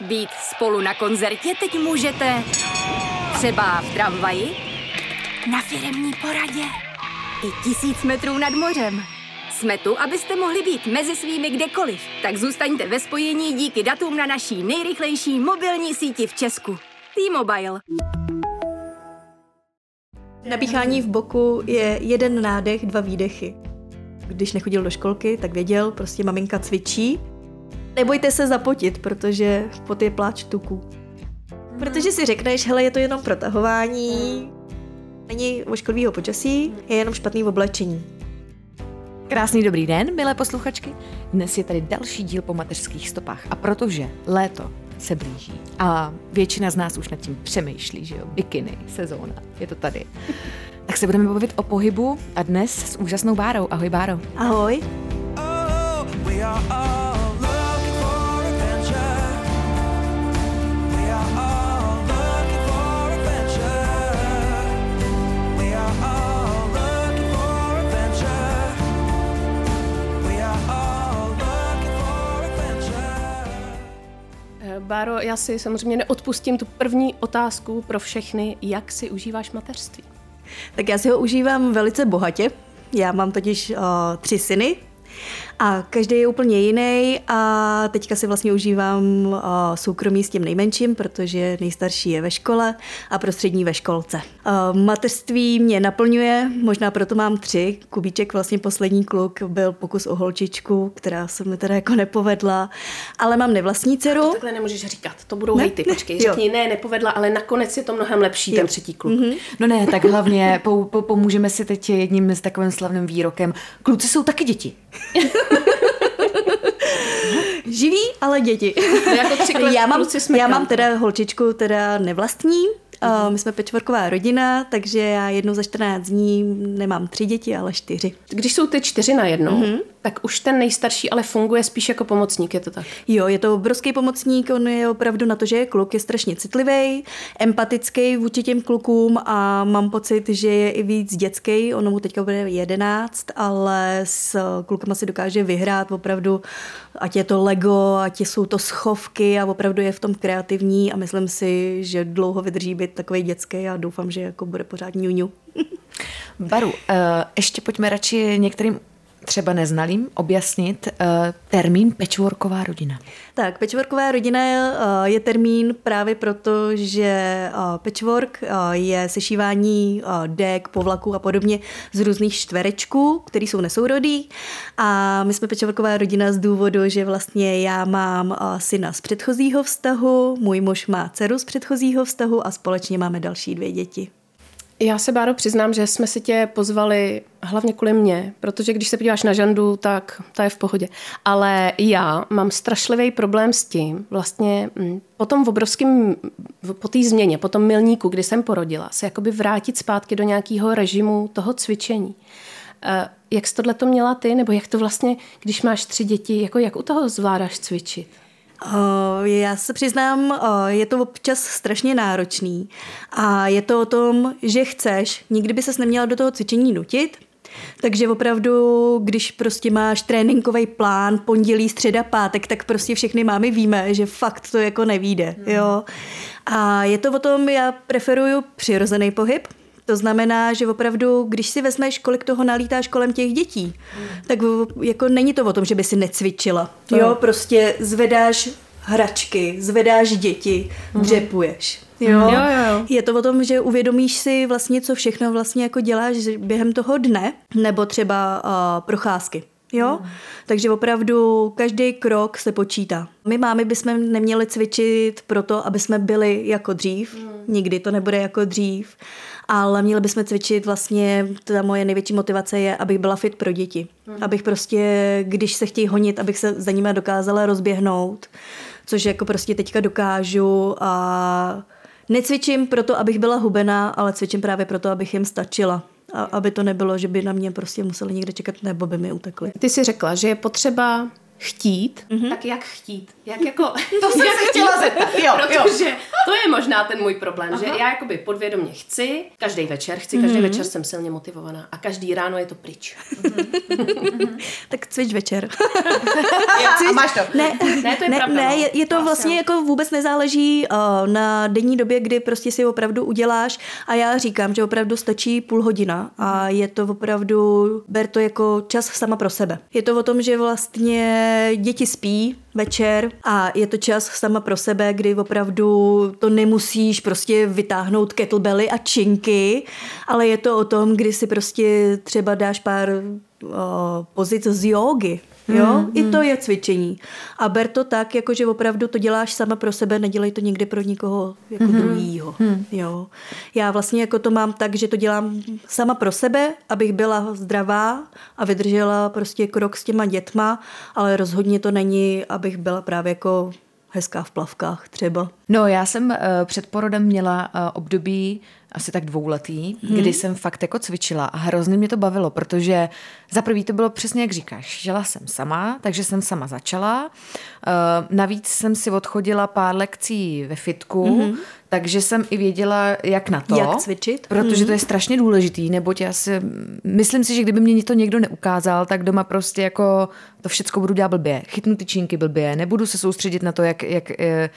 Být spolu na koncertě teď můžete třeba v tramvaji, na firemní poradě i tisíc metrů nad mořem. Jsme tu, abyste mohli být mezi svými kdekoliv. Tak zůstaňte ve spojení díky datům na naší nejrychlejší mobilní síti v Česku. T-Mobile. Napíchání v boku je jeden nádech, dva výdechy. Když nechodil do školky, tak věděl, prostě maminka cvičí. Nebojte se zapotit, protože pot je pláč tuku. Protože si řekneš, hele, je to jenom protahování, není ošklivýho počasí, je jenom špatný oblečení. Krásný dobrý den, milé posluchačky. Dnes je tady další díl po mateřských stopách a protože léto se blíží a většina z nás už nad tím přemýšlí, že jo, bikiny, sezóna, je to tady. Tak se budeme bavit o pohybu a dnes s úžasnou Bárou. Ahoj Báro. Ahoj. Oh, Báro, já si samozřejmě neodpustím tu první otázku pro všechny. Jak si užíváš mateřství? Tak já si ho užívám velice bohatě. Já mám totiž uh, tři syny a každý je úplně jiný a teďka si vlastně užívám soukromí s tím nejmenším, protože nejstarší je ve škole a prostřední ve školce. Mateřství mě naplňuje, možná proto mám tři. Kubíček, vlastně poslední kluk, byl pokus o holčičku, která se mi teda jako nepovedla, ale mám nevlastní dceru. Takhle nemůžeš říkat, to budou Ne? hejty. Počkej, Jo. řekni, ne, nepovedla, ale nakonec je to mnohem lepší, ten třetí kluk. No ne, tak hlavně po, po, pomůžeme si teď jedním s takovým slavným výrokem. Kluci jsou taky děti. Živí, ale děti. jako já mám, já mám kam. teda holčičku, teda nevlastní. Uh, my jsme pečvorková rodina, takže já jednou za 14 dní nemám tři děti, ale čtyři. Když jsou ty čtyři na jednou, tak už ten nejstarší ale funguje spíš jako pomocník, je to tak? Jo, je to obrovský pomocník, on je opravdu na to, že je kluk, je strašně citlivý, empatický vůči těm klukům a mám pocit, že je i víc dětský, ono mu teďka bude 11, ale s klukama si dokáže vyhrát opravdu, ať je to Lego, ať jsou to schovky a opravdu je v tom kreativní a myslím si, že dlouho vydrží být takový dětský a doufám, že jako bude pořád ňuňu. Baru, uh, ještě pojďme radši některým třeba neznalým objasnit uh, termín pečvorková rodina. Tak, patchworková rodina je, eh, je termín právě proto, že eh, patchwork eh, je sešívání eh, dek, povlaků a podobně z různých čtverečků, které jsou nesourodý. A my jsme patchworková rodina z důvodu, že vlastně já mám eh, syna z předchozího vztahu, můj muž má dceru z předchozího vztahu a společně máme další dvě děti. Já se, Báro, přiznám, že jsme si tě pozvali hlavně kvůli mě, protože když se podíváš na žandu, tak ta je v pohodě. Ale já mám strašlivý problém s tím, vlastně mm, po tom obrovském, po té změně, po tom milníku, kdy jsem porodila, se jakoby vrátit zpátky do nějakého režimu toho cvičení. Eh, Jak jsi tohle to měla ty, nebo jak to vlastně, když máš tři děti, jako jak u toho zvládáš cvičit? Uh, Já se přiznám, uh, je to občas strašně náročný a je to o tom, že chceš, nikdy by ses neměla do toho cvičení nutit, takže opravdu, když prostě máš tréninkový plán, pondělí, středa, pátek, tak prostě všechny mámy víme, že fakt to jako nevíde, jo. A je to o tom, já preferuju přirozený pohyb, to znamená, že opravdu, když si vezmeš, kolik toho nalítáš kolem těch dětí, tak jako není to o tom, že by si necvičila. Jo, prostě zvedáš hračky, zvedáš děti, dřepuješ. Jo? Jo, jo, jo. Je to o tom, že uvědomíš si vlastně, co všechno vlastně jako děláš během toho dne, nebo třeba uh, procházky. Jo? Takže opravdu každý krok se počítá. My mámy bychom neměli cvičit proto, aby jsme byli jako dřív. Nikdy to nebude jako dřív. Ale měli bychom cvičit vlastně, ta moje největší motivace je, abych byla fit pro děti. Abych prostě, když se chtějí honit, abych se za nimi dokázala rozběhnout. Což jako prostě teďka dokážu a necvičím proto, abych byla hubená, ale cvičím právě proto, abych jim stačila. A aby to nebylo, že by na mě prostě museli někde čekat, nebo by mi utekli. Ty jsi řekla, že je potřeba chtít, mm-hmm. tak jak chtít? Jak jako, to jsem se chtěla zeptat, jo, jo. Protože to je možná ten můj problém, Aha. že já jakoby podvědomě chci, každý večer chci, každý mm-hmm. večer jsem silně motivovaná a každý ráno je to pryč. Tak cvič večer. Jo, a máš to. Ne, ne to je ne, pravda. ne no. je, je to Asi vlastně jako vůbec nezáleží uh, na denní době, kdy prostě si opravdu uděláš a já říkám, že opravdu stačí půl hodina a je to opravdu, ber to jako čas sama pro sebe. Je to o tom, že vlastně děti spí večer a je to čas sama pro sebe, kdy opravdu to nemusíš prostě vytáhnout kettlebelly a činky, ale je to o tom, kdy si prostě třeba dáš pár uh, pozic z jógy, Jo, mm, i to je cvičení. A ber to tak, jako že opravdu to děláš sama pro sebe, nedělej to někde pro nikoho jako mm, druhýho. Mm. Jo. Já vlastně jako to mám tak, že to dělám sama pro sebe, abych byla zdravá a vydržela prostě krok s těma dětma, ale rozhodně to není, abych byla právě jako hezká v plavkách třeba. No, já jsem uh, před porodem měla uh, období asi tak dvouletý, hmm. kdy jsem fakt jako cvičila a hrozně mě to bavilo, protože za prvý to bylo přesně jak říkáš, žila jsem sama, takže jsem sama začala. Uh, navíc jsem si odchodila pár lekcí ve fitku, hmm. takže jsem i věděla, jak na to. Jak cvičit. Protože to je strašně důležitý, neboť já si, myslím si, že kdyby mě to někdo neukázal, tak doma prostě jako to všecko budu dělat blbě. Chytnu ty čínky blbě, nebudu se soustředit na to, jak, jak eh,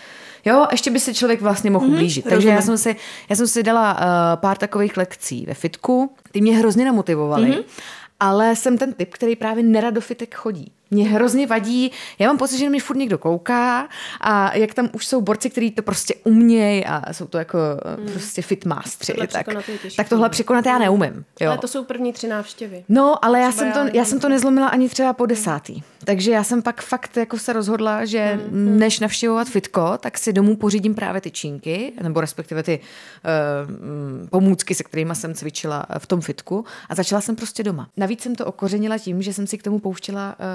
jo, ještě by se člověk vlastně mohl ublížit. Takže já jsem, si, já jsem si dala uh, pár takových lekcí ve fitku, ty mě hrozně namotivovaly. Ale jsem ten typ, který právě nerad do fitek chodí. Mě hrozně vadí, já mám pocit, že na mě furt někdo kouká a jak tam už jsou borci, kteří to prostě umějí a jsou to jako mm. prostě fitmastři, Tohle tak, tak tohle překonat já neumím. Jo. Ale to jsou první tři návštěvy. No, ale já Třeba jsem, to, já já jsem to nezlomila ani třeba po desátý. Takže já jsem pak fakt jako se rozhodla, že než navštěvovat fitko, tak si domů pořídím právě ty čínky, nebo respektive ty uh, pomůcky, se kterými jsem cvičila v tom fitku a začala jsem prostě doma. Navíc jsem to okořenila tím, že jsem si k tomu pouštěla uh,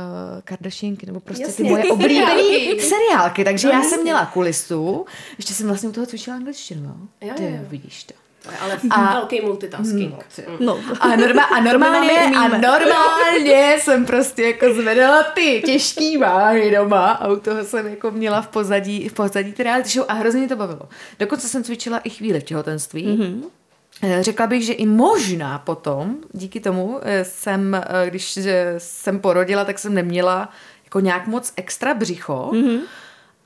Kardashianky, nebo prostě Jasně. ty moje oblíbené Seriálky. seriálky. Takže já jsem měla kulistu, ještě jsem vlastně u toho cvičila angličtinu, jo? Jo, Ty jo, vidíš to. Ale a, velký multitasking. No. A, norma, a, normálně, a normálně jsem prostě jako zvedala ty těžký váhy doma a u toho jsem jako měla v pozadí, v pozadí ty reality show a hrozně mě to bavilo. Dokonce jsem cvičila i chvíli v těhotenství. Mm-hmm. Řekla bych, že i možná potom, díky tomu eh, jsem, eh, když eh, jsem porodila, tak jsem neměla jako nějak moc extra břicho, mm-hmm.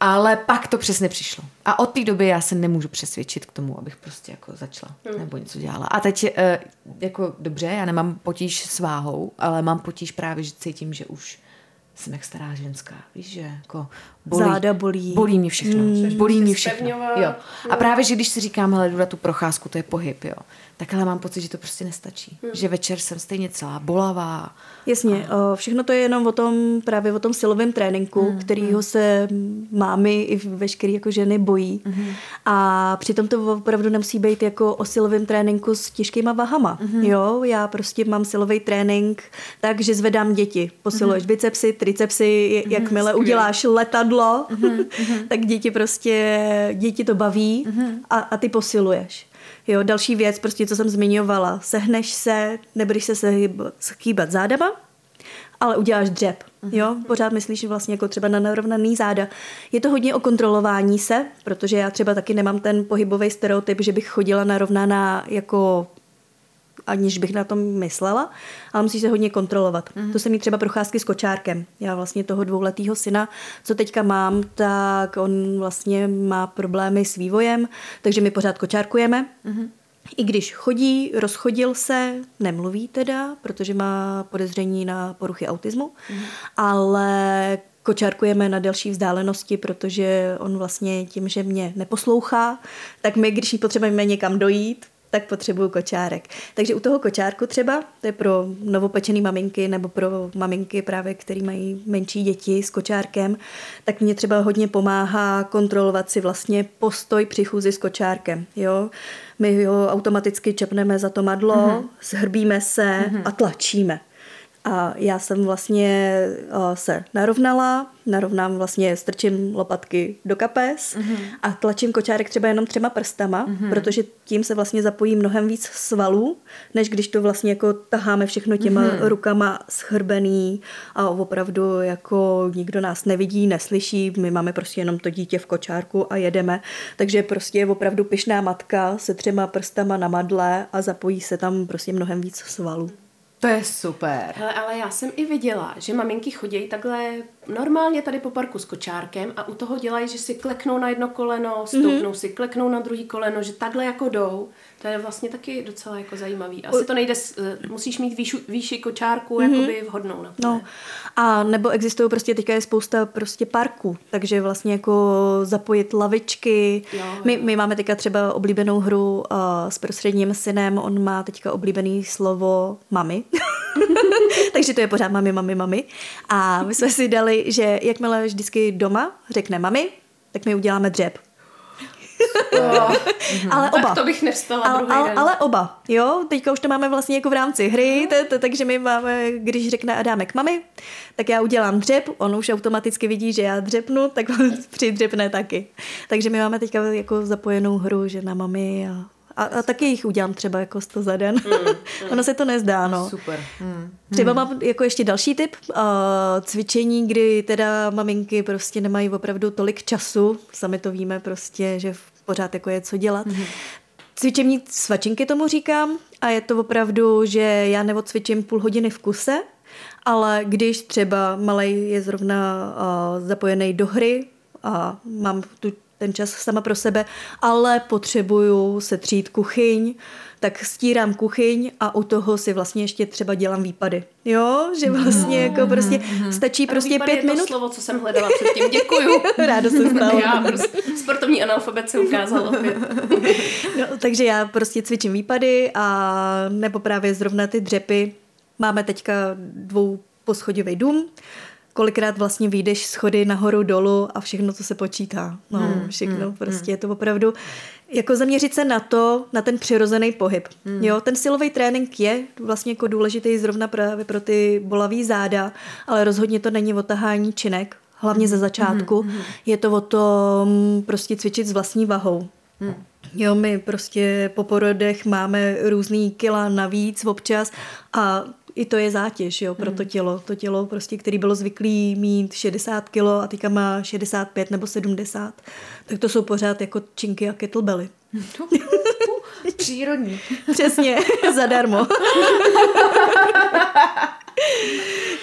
ale pak to přesně přišlo. A od té doby já se nemůžu přesvědčit k tomu, abych prostě jako začala nebo něco dělala. A teď eh, jako dobře, já nemám potíž s váhou, ale mám potíž právě, že cítím, že už jsem jak stará ženská, víš, že jako bolí, Záda bolí. bolí mě všechno, mm. bolí mě všechno, jo. A právě, že když si říkám, hele, jdu na tu procházku, to je pohyb, jo, tak ale mám pocit, že to prostě nestačí. Že večer jsem stejně celá bolavá. Jasně, o, všechno to je jenom o tom, právě o tom silovém tréninku, hmm, kterýho se mámy i veškerý jako ženy bojí. Hmm. A přitom to opravdu nemusí být jako o silovém tréninku s těžkýma vahama. Hmm. Jo, já prostě mám silový trénink tak, že zvedám děti. Posiluješ hmm. bicepsy, tricepsy, je- jakmile skvělý. uděláš letadlo, hmm. tak děti prostě, děti to baví hmm. a, a ty posiluješ. Jo, další věc, prostě co jsem zmiňovala, sehneš se, nebudeš se schýbat zádama, ale uděláš dřep. Jo, pořád myslíš vlastně jako třeba na narovnaný záda. Je to hodně o kontrolování se, protože já třeba taky nemám ten pohybový stereotyp, že bych chodila narovnaná jako aniž bych na tom myslela, ale musíš se hodně kontrolovat. Mm. To se mi třeba procházky s kočárkem. Já vlastně toho dvouletého syna, co teďka mám, tak on vlastně má problémy s vývojem, takže my pořád kočárkujeme. Mm. I když chodí, rozchodil se, nemluví teda, protože má podezření na poruchy autismu, mm. ale kočárkujeme na delší vzdálenosti, protože on vlastně tím, že mě neposlouchá, tak my, když potřebujeme někam dojít, tak potřebuju kočárek. Takže u toho kočárku třeba, to je pro novopečený maminky nebo pro maminky právě, které mají menší děti s kočárkem, tak mě třeba hodně pomáhá kontrolovat si vlastně postoj při chůzi s kočárkem. Jo? My ho automaticky čepneme za to madlo, mm-hmm. zhrbíme se mm-hmm. a tlačíme. A já jsem vlastně uh, se narovnala, narovnám vlastně, strčím lopatky do kapes Mhm. mm-hmm. a tlačím kočárek třeba jenom třema prstama, mm-hmm. protože tím se vlastně zapojí mnohem víc svalů, než když to vlastně jako taháme všechno těma Mhm. mm-hmm. rukama schrbený a opravdu jako nikdo nás nevidí, neslyší, my máme prostě jenom to dítě v kočárku a jedeme, takže prostě je opravdu pyšná matka se třema prstama na madle a zapojí se tam prostě mnohem víc svalů. To je super. Hele, ale já jsem i viděla, že maminky chodí takhle normálně tady po parku s kočárkem a u toho dělají, že si kleknou na jedno koleno, stoupnou Mhm. mm-hmm. si, kleknou na druhý koleno, že takhle jako jdou. To je vlastně taky docela jako zajímavý. Asi to nejde, eh, musíš mít výšu, výši kočárku mm-hmm. jakoby vhodnou na to. No a nebo existují prostě teďka je spousta prostě parků, takže vlastně jako zapojit lavičky. Jo, My, my máme teďka třeba oblíbenou hru uh, s prostředním synem, on má teďka oblíbený slovo mami. takže to je pořád mami, mami, mami. A my jsme si dali, že jakmile vždycky doma řekne mami, tak my uděláme dřep. Ale oba. Tak to bych nevstala Ale, druhý ale, ale oba, jo, teďka už to máme vlastně jako v rámci hry, t- takže my máme, když řekne Adámek mami, tak já udělám dřep, on už automaticky vidí, že já dřepnu, tak on přidřepne taky. Takže my máme teďka jako zapojenou hru, že na mami a, a, a taky jich udělám třeba jako 100 za den. ono se to nezdá, no. Super. Hmm. Třeba mám jako ještě další tip, uh, cvičení, kdy teda maminky prostě nemají opravdu tolik času, sami to víme prostě, že pořád jako je co dělat. Mm-hmm. Cvičení svačinky tomu říkám a je to opravdu, že já neodcvičím půl hodiny v kuse, ale když třeba malej je zrovna uh, zapojený do hry a mám tu ten čas sama pro sebe, ale potřebuju setřít kuchyň, tak stírám kuchyň a u toho si vlastně ještě třeba dělám výpady. Jo, že vlastně jako prostě stačí Ano, prostě pět je to minut. slovo, co jsem hledala předtím. Děkuju. Rádo se stalo. Já prostě sportovní analfabet se ukázal opět. No, takže já prostě cvičím výpady a nebo právě zrovna ty dřepy. Máme teďka dvou poschodový dům, kolikrát vlastně vyjdeš schody nahoru dolů a všechno to se počítá. No, hmm, všechno hmm, prostě je to opravdu jako zaměřit se na to, na ten přirozený pohyb. Hmm. Jo, ten silový trénink je vlastně jako důležitý zrovna právě pro ty bolavý záda, ale rozhodně to není o tahání činek, hlavně ze začátku. Hmm. Je to o tom prostě cvičit s vlastní vahou. Hmm. Jo, my prostě po porodech máme různý kila navíc občas a i to je zátěž jo, pro to tělo. To tělo, prostě, který bylo zvyklý mít 60 kilo a teďka má 65 nebo 70, tak to jsou pořád jako činky a kettlebelly. Přírodní. Přesně, zadarmo.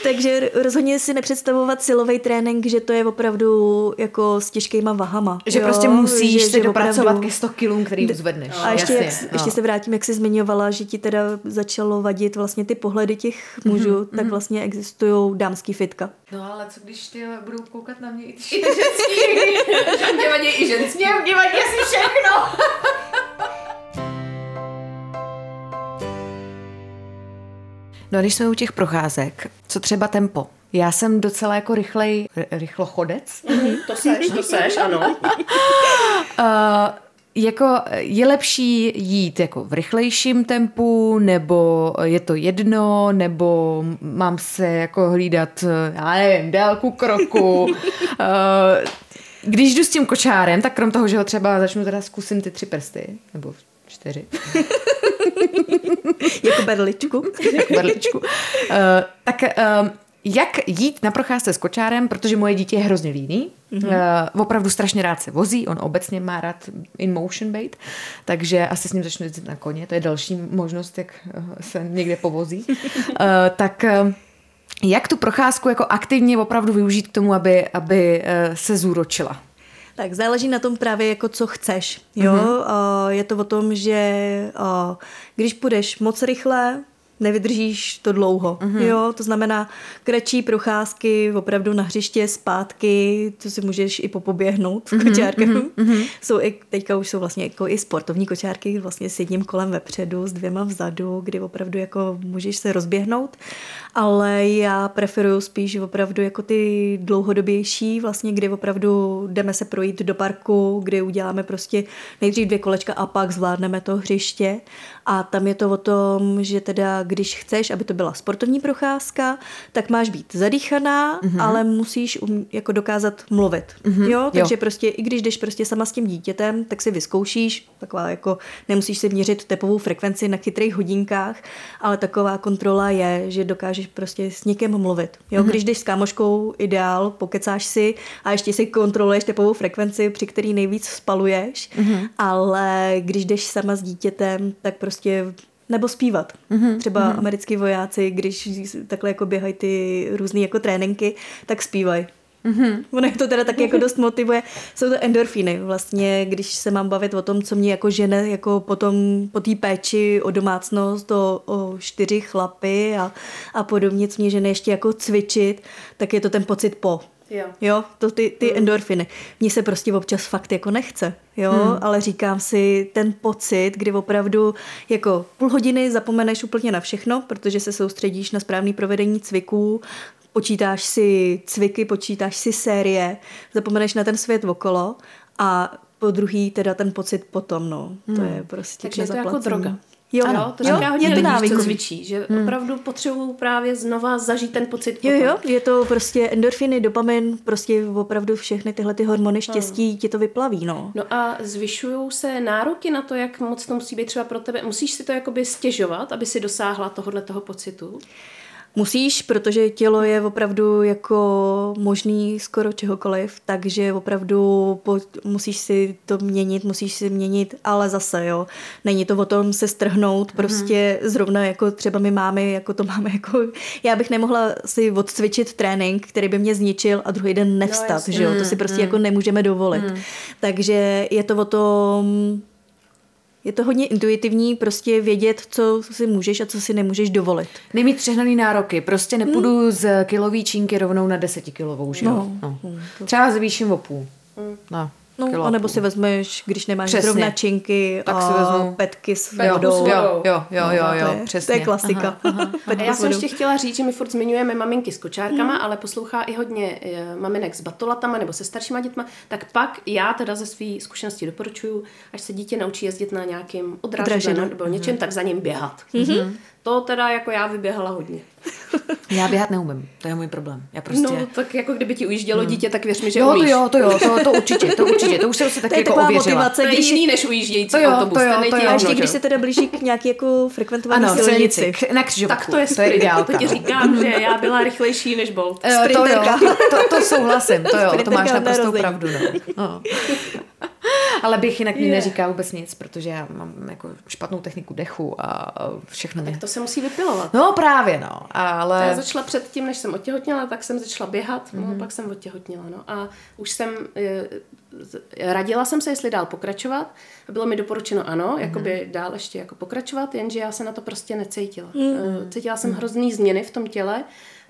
Takže rozhodně si nepředstavovat silový trénink, že to je opravdu jako s těžkýma vahama. Že jo? prostě musíš že, se že dopracovat opravdu- ke 100 kilům, který zvedneš. A ještě, Jasně, jak, no. ještě se vrátím, jak jsi zmiňovala, že ti teda začalo vadit vlastně ty pohledy těch mužů, mm-hmm. tak vlastně existují dámský fitka. No ale co když ty budou koukat na mě i ty Ženský. Že mě vadí i ženský. Mě vadí asi všechno. No a když jsme u těch procházek, co třeba tempo? Já jsem docela jako rychlej, rychlochodec. To seš, to seš, ano. Uh, jako je lepší jít jako v rychlejším tempu, nebo je to jedno, nebo mám se jako hlídat, já nevím, délku kroku. Uh, když jdu s tím kočárem, tak krom toho, že ho třeba začnu teda zkusím ty tři prsty, nebo čtyři, Jako berličku. jako berličku, uh, tak uh, jak jít na procházce s kočárem, protože moje dítě je hrozně líný, mm-hmm. uh, opravdu strašně rád se vozí, on obecně má rád in motion bait, takže asi s ním začnu jezdit na koně, to je další možnost, jak uh, se někde povozí. uh, tak uh, jak tu procházku jako aktivně opravdu využít k tomu, aby, aby se zúročila? Tak záleží na tom právě jako co chceš. Jo? Mm-hmm. Je to o tom, že o, když půjdeš moc rychle, nevydržíš to dlouho. Mm-hmm. Jo? To znamená kratší procházky opravdu na hřiště, zpátky, to si můžeš i popoběhnout mm-hmm. kočárkem. Mm-hmm. Jsou i, teďka už jsou vlastně jako i sportovní kočárky vlastně s jedním kolem vepředu, s dvěma vzadu, kdy opravdu jako můžeš se rozběhnout. Ale já preferuju spíš opravdu jako ty dlouhodobější, vlastně kdy opravdu jdeme se projít do parku, kdy uděláme prostě nejdřív dvě kolečka a pak zvládneme to hřiště. A tam je to o tom, že teda když chceš, aby to byla sportovní procházka, tak máš být zadýchaná, mm-hmm. ale musíš um, jako dokázat mluvit. Mm-hmm. Jo, takže jo. prostě i když jdeš prostě sama s tím dítětem, tak si vyzkoušíš, taková jako nemusíš si měřit tepovou frekvenci na chytrých hodinkách, ale taková kontrola je, že dokážeš prostě s někým mluvit. Jo, mm-hmm. když jdeš s kámoškou, ideál, pokecáš si a ještě si kontroluješ tepovou frekvenci, při který nejvíc spaluješ, mm-hmm. ale když jdeš sama s dítětem, tak prostě nebo zpívat. Mm-hmm. Třeba mm-hmm. americký vojáci, když takhle jako běhají ty různé jako tréninky, tak zpívají. Mm-hmm. Ono je to teda taky jako dost motivuje. Jsou to endorfíny. Vlastně, když se mám bavit o tom, co mě jako žene jako potom po té péči o domácnost, o, o čtyři chlapy a, a podobně, co mě žene ještě jako cvičit, tak je to ten pocit po. Jo. Jo, to ty, ty mm. endorfiny. Mně se prostě občas fakt jako nechce, jo, mm. ale říkám si ten pocit, kdy opravdu jako půl hodiny zapomeneš úplně na všechno, protože se soustředíš na správné provedení cviků, počítáš si cviky, počítáš si série, zapomeneš na ten svět okolo a po druhý teda ten pocit potom, no. To Hmm. je prostě Takže je to jako droga. Jo, ano, to jo, říká hodně je to lidí, co cvičí, že hmm. opravdu potřebují právě znova zažít ten pocit. Jo, potom. jo, je to prostě endorfiny, dopamin, prostě opravdu všechny tyhle ty hormony štěstí ti to vyplaví, no. No a zvyšují se nároky na to, jak moc to musí být třeba pro tebe. Musíš si to jakoby stěžovat, aby si dosáhla tohohle toho pocitu? Musíš, protože tělo je opravdu jako možný skoro čehokoliv, takže opravdu po, musíš si to měnit, musíš si měnit, ale zase, jo, není to o tom se strhnout, prostě mm. zrovna jako třeba my máme, jako to máme, jako já bych nemohla si odcvičit trénink, který by mě zničil a druhý den nevstat, jasně. že jo, to si prostě jako nemůžeme dovolit. Takže je to o tom je to hodně intuitivní, prostě vědět, co si můžeš a co si nemůžeš dovolit. Nemít přehnaný nároky, prostě nepůjdu z kilový čínky rovnou na desetikilovou, že jo? No. No. Třeba zvýším o půl. No, No, kilo a anebo půl. si vezmeš, když nemáš Přesně. zrovna činky Tak a si vezmu- petky s Jo, vodou. jo, jo, jo, jo, No, jo, to, je, přesně. to je klasika. Aha, aha. A Petky já jsem ještě chtěla říct, že my furt zmiňujeme maminky s kočárkama, ale poslouchá i hodně eh, maminek s batolatama nebo se staršíma dětma, tak pak já teda ze své zkušenosti doporučuju, až se dítě naučí jezdit na nějakým Odraženém. odraženém nebo něčem, tak za ním běhat. To teda jako já vyběhala hodně. Já běhat neumím, to je můj problém. Já prostě... No, tak jako kdyby ti ujíždělo dítě, tak věř mi, že jo, to umíš. jo, to jo, to, to určitě, to určitě, to už jsem si To taky je jako taková ověřila. motivace, To je když jiný než ujíždějící To jo, autobus. to jo, ten to jo. a ještě když se teda blíží k nějaký jako frekventované Ano, silnici. silnici, k- na křižovatku. Tak to je to je sprint, ideálka. to ti no. říkám, že já byla rychlejší než Bolt. Eh, to jo, to, to souhlasím, to jo, to máš na naprostou rození. pravdu, no. no. Ale bych jinak mi neříká vůbec nic, protože já mám jako špatnou techniku dechu a a všechno mě... Tak to se musí vypilovat. No právě, no, Já ale... začala předtím, než jsem otěhotněla, tak jsem začala běhat, mm-hmm. Mhm. no, pak jsem otěhotněla. No. A už jsem, eh, radila jsem se, jestli dál pokračovat. A bylo mi doporučeno ano, Mhm. jakoby dál ještě jako pokračovat, jenže já se na to prostě necítila. Mhm. Mm. Cítila jsem hrozný změny v tom těle,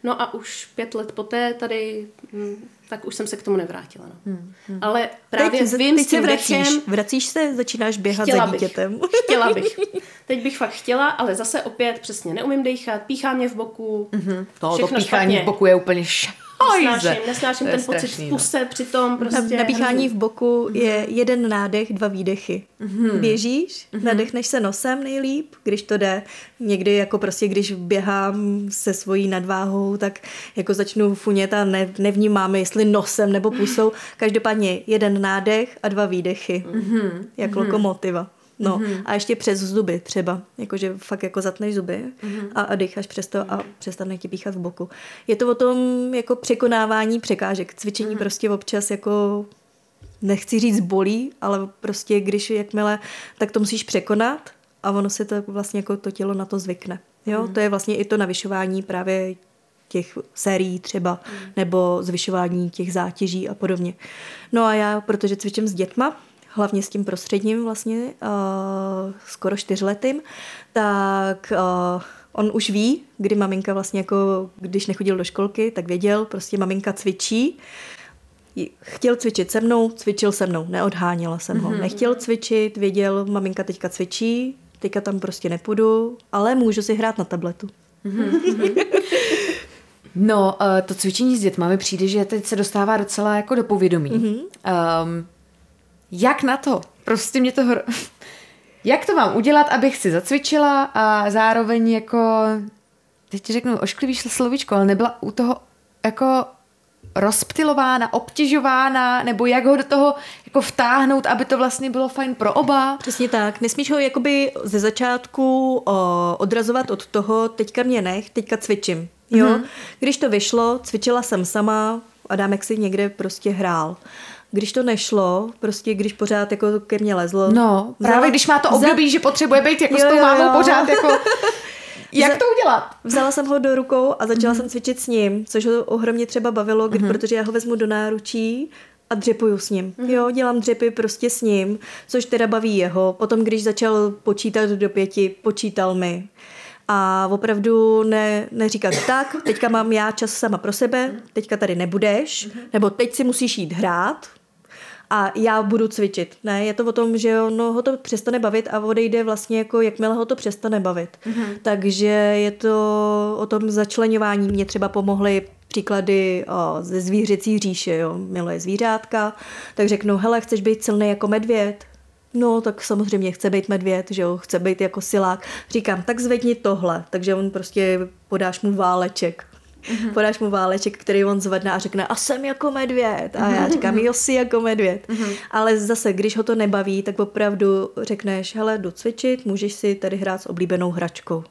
no a už pět let poté tady, hm, tak už jsem se k tomu nevrátila. No. Mhm. Ale právě teď, vím teď s tím se vracíš, dechem, vracíš se, začínáš běhat za bych. dítětem. Chtěla bych. Teď bych fakt chtěla, ale zase opět přesně neumím dechat, píchá mě v boku, mm-hmm. To všechno píchání špatně. v boku je úplně šajze. Nesnáším, nesnáším ten pocit strašný, v no. puse přitom prostě. Na, nabíchání hrozný. v boku je jeden nádech, dva výdechy. Mm-hmm. Běžíš, mm-hmm. nadechneš se nosem nejlíp, když to jde. Někdy jako prostě, když běhám se svojí nadváhou, tak jako začnu funět a ne, nevnímám, jestli nosem nebo pusou. Každopádně jeden nádech a dva výdechy. Mm-hmm. Jak mm-hmm. lokomotiva. No mm-hmm. a ještě přes zuby třeba, jakože fakt jako zatneš zuby mm-hmm. a, a dýcháš přes to a přestane ti píchat v boku. Je to o tom jako překonávání překážek. Cvičení mm-hmm. prostě občas jako nechci říct bolí, ale prostě když jakmile, tak to musíš překonat a ono se to vlastně jako to tělo na to zvykne. Jo, mm. to je vlastně i to navyšování právě těch sérií třeba, mm. nebo zvyšování těch zátěží a podobně. No a já, protože cvičím s dětma, hlavně s tím prostředním vlastně, uh, skoro čtyřletým, tak uh, on už ví, kdy maminka vlastně jako, když nechodil do školky, tak věděl, prostě maminka cvičí, chtěl cvičit se mnou, cvičil se mnou, neodháněla jsem ho. Nechtěl cvičit, věděl, maminka teďka cvičí, teďka tam prostě nepůjdu, ale můžu si hrát na tabletu. No, eh, to cvičení s dětma mi přijde, že teď se dostává docela jako do povědomí. Mhm. Mm-hmm. Um, jak na to? Prostě mě to... Hro... Jak to mám udělat, abych si zacvičila a zároveň jako, teď ti řeknu ošklivý slovičko, ale nebyla u toho jako rozptilována, obtěžována, nebo jak ho do toho jako vtáhnout, aby to vlastně bylo fajn pro oba. Přesně tak. Nesmíš ho jakoby ze začátku o, odrazovat od toho, teďka mě nech, teďka cvičím. Jo? Mm-hmm. Když to vyšlo, cvičila jsem sama, Adámek si někde prostě hrál. Když to nešlo, prostě když pořád jako ke mně lezlo. No, právě vzala- když má to období, že potřebuje být jako Jo, s tou jo, mámou jo. pořád jako... Jak Za- to udělat? Vzala jsem ho do rukou a začala Mhm. mm-hmm. jsem cvičit s ním, což ho ohromně třeba bavilo, kdy, mm-hmm. protože já ho vezmu do náručí a dřepuju s ním. Mhm. Mm-hmm. Jo, dělám dřepy prostě s ním, což teda baví jeho. Potom, když začal počítat do pěti, počítal mi. A opravdu ne, neříkat tak, teďka mám já čas sama pro sebe, teďka tady nebudeš, nebo teď si musíš jít hrát, a já budu cvičit. Ne, je to o tom, že ono ho to přestane bavit a odejde vlastně jako jakmile ho to přestane bavit. Mm-hmm. Takže je to o tom začlenování. Mě třeba pomohly příklady o, ze zvířecí říše, jo. miluje zvířátka, tak řeknu, hele, chceš být silný jako medvěd? No, tak samozřejmě chce být medvěd, že jo, chce být jako silák. Říkám, tak zvedni tohle. Takže on prostě podáš mu váleček. Mm-hmm. Podáš mu váleček, který on zvedne a řekne, a jsem jako medvěd. A já říkám, jo, jsi jako medvěd. Mm-hmm. Ale zase, když ho to nebaví, tak opravdu řekneš, hele, jdu cvičit, můžeš si tady hrát s oblíbenou hračkou.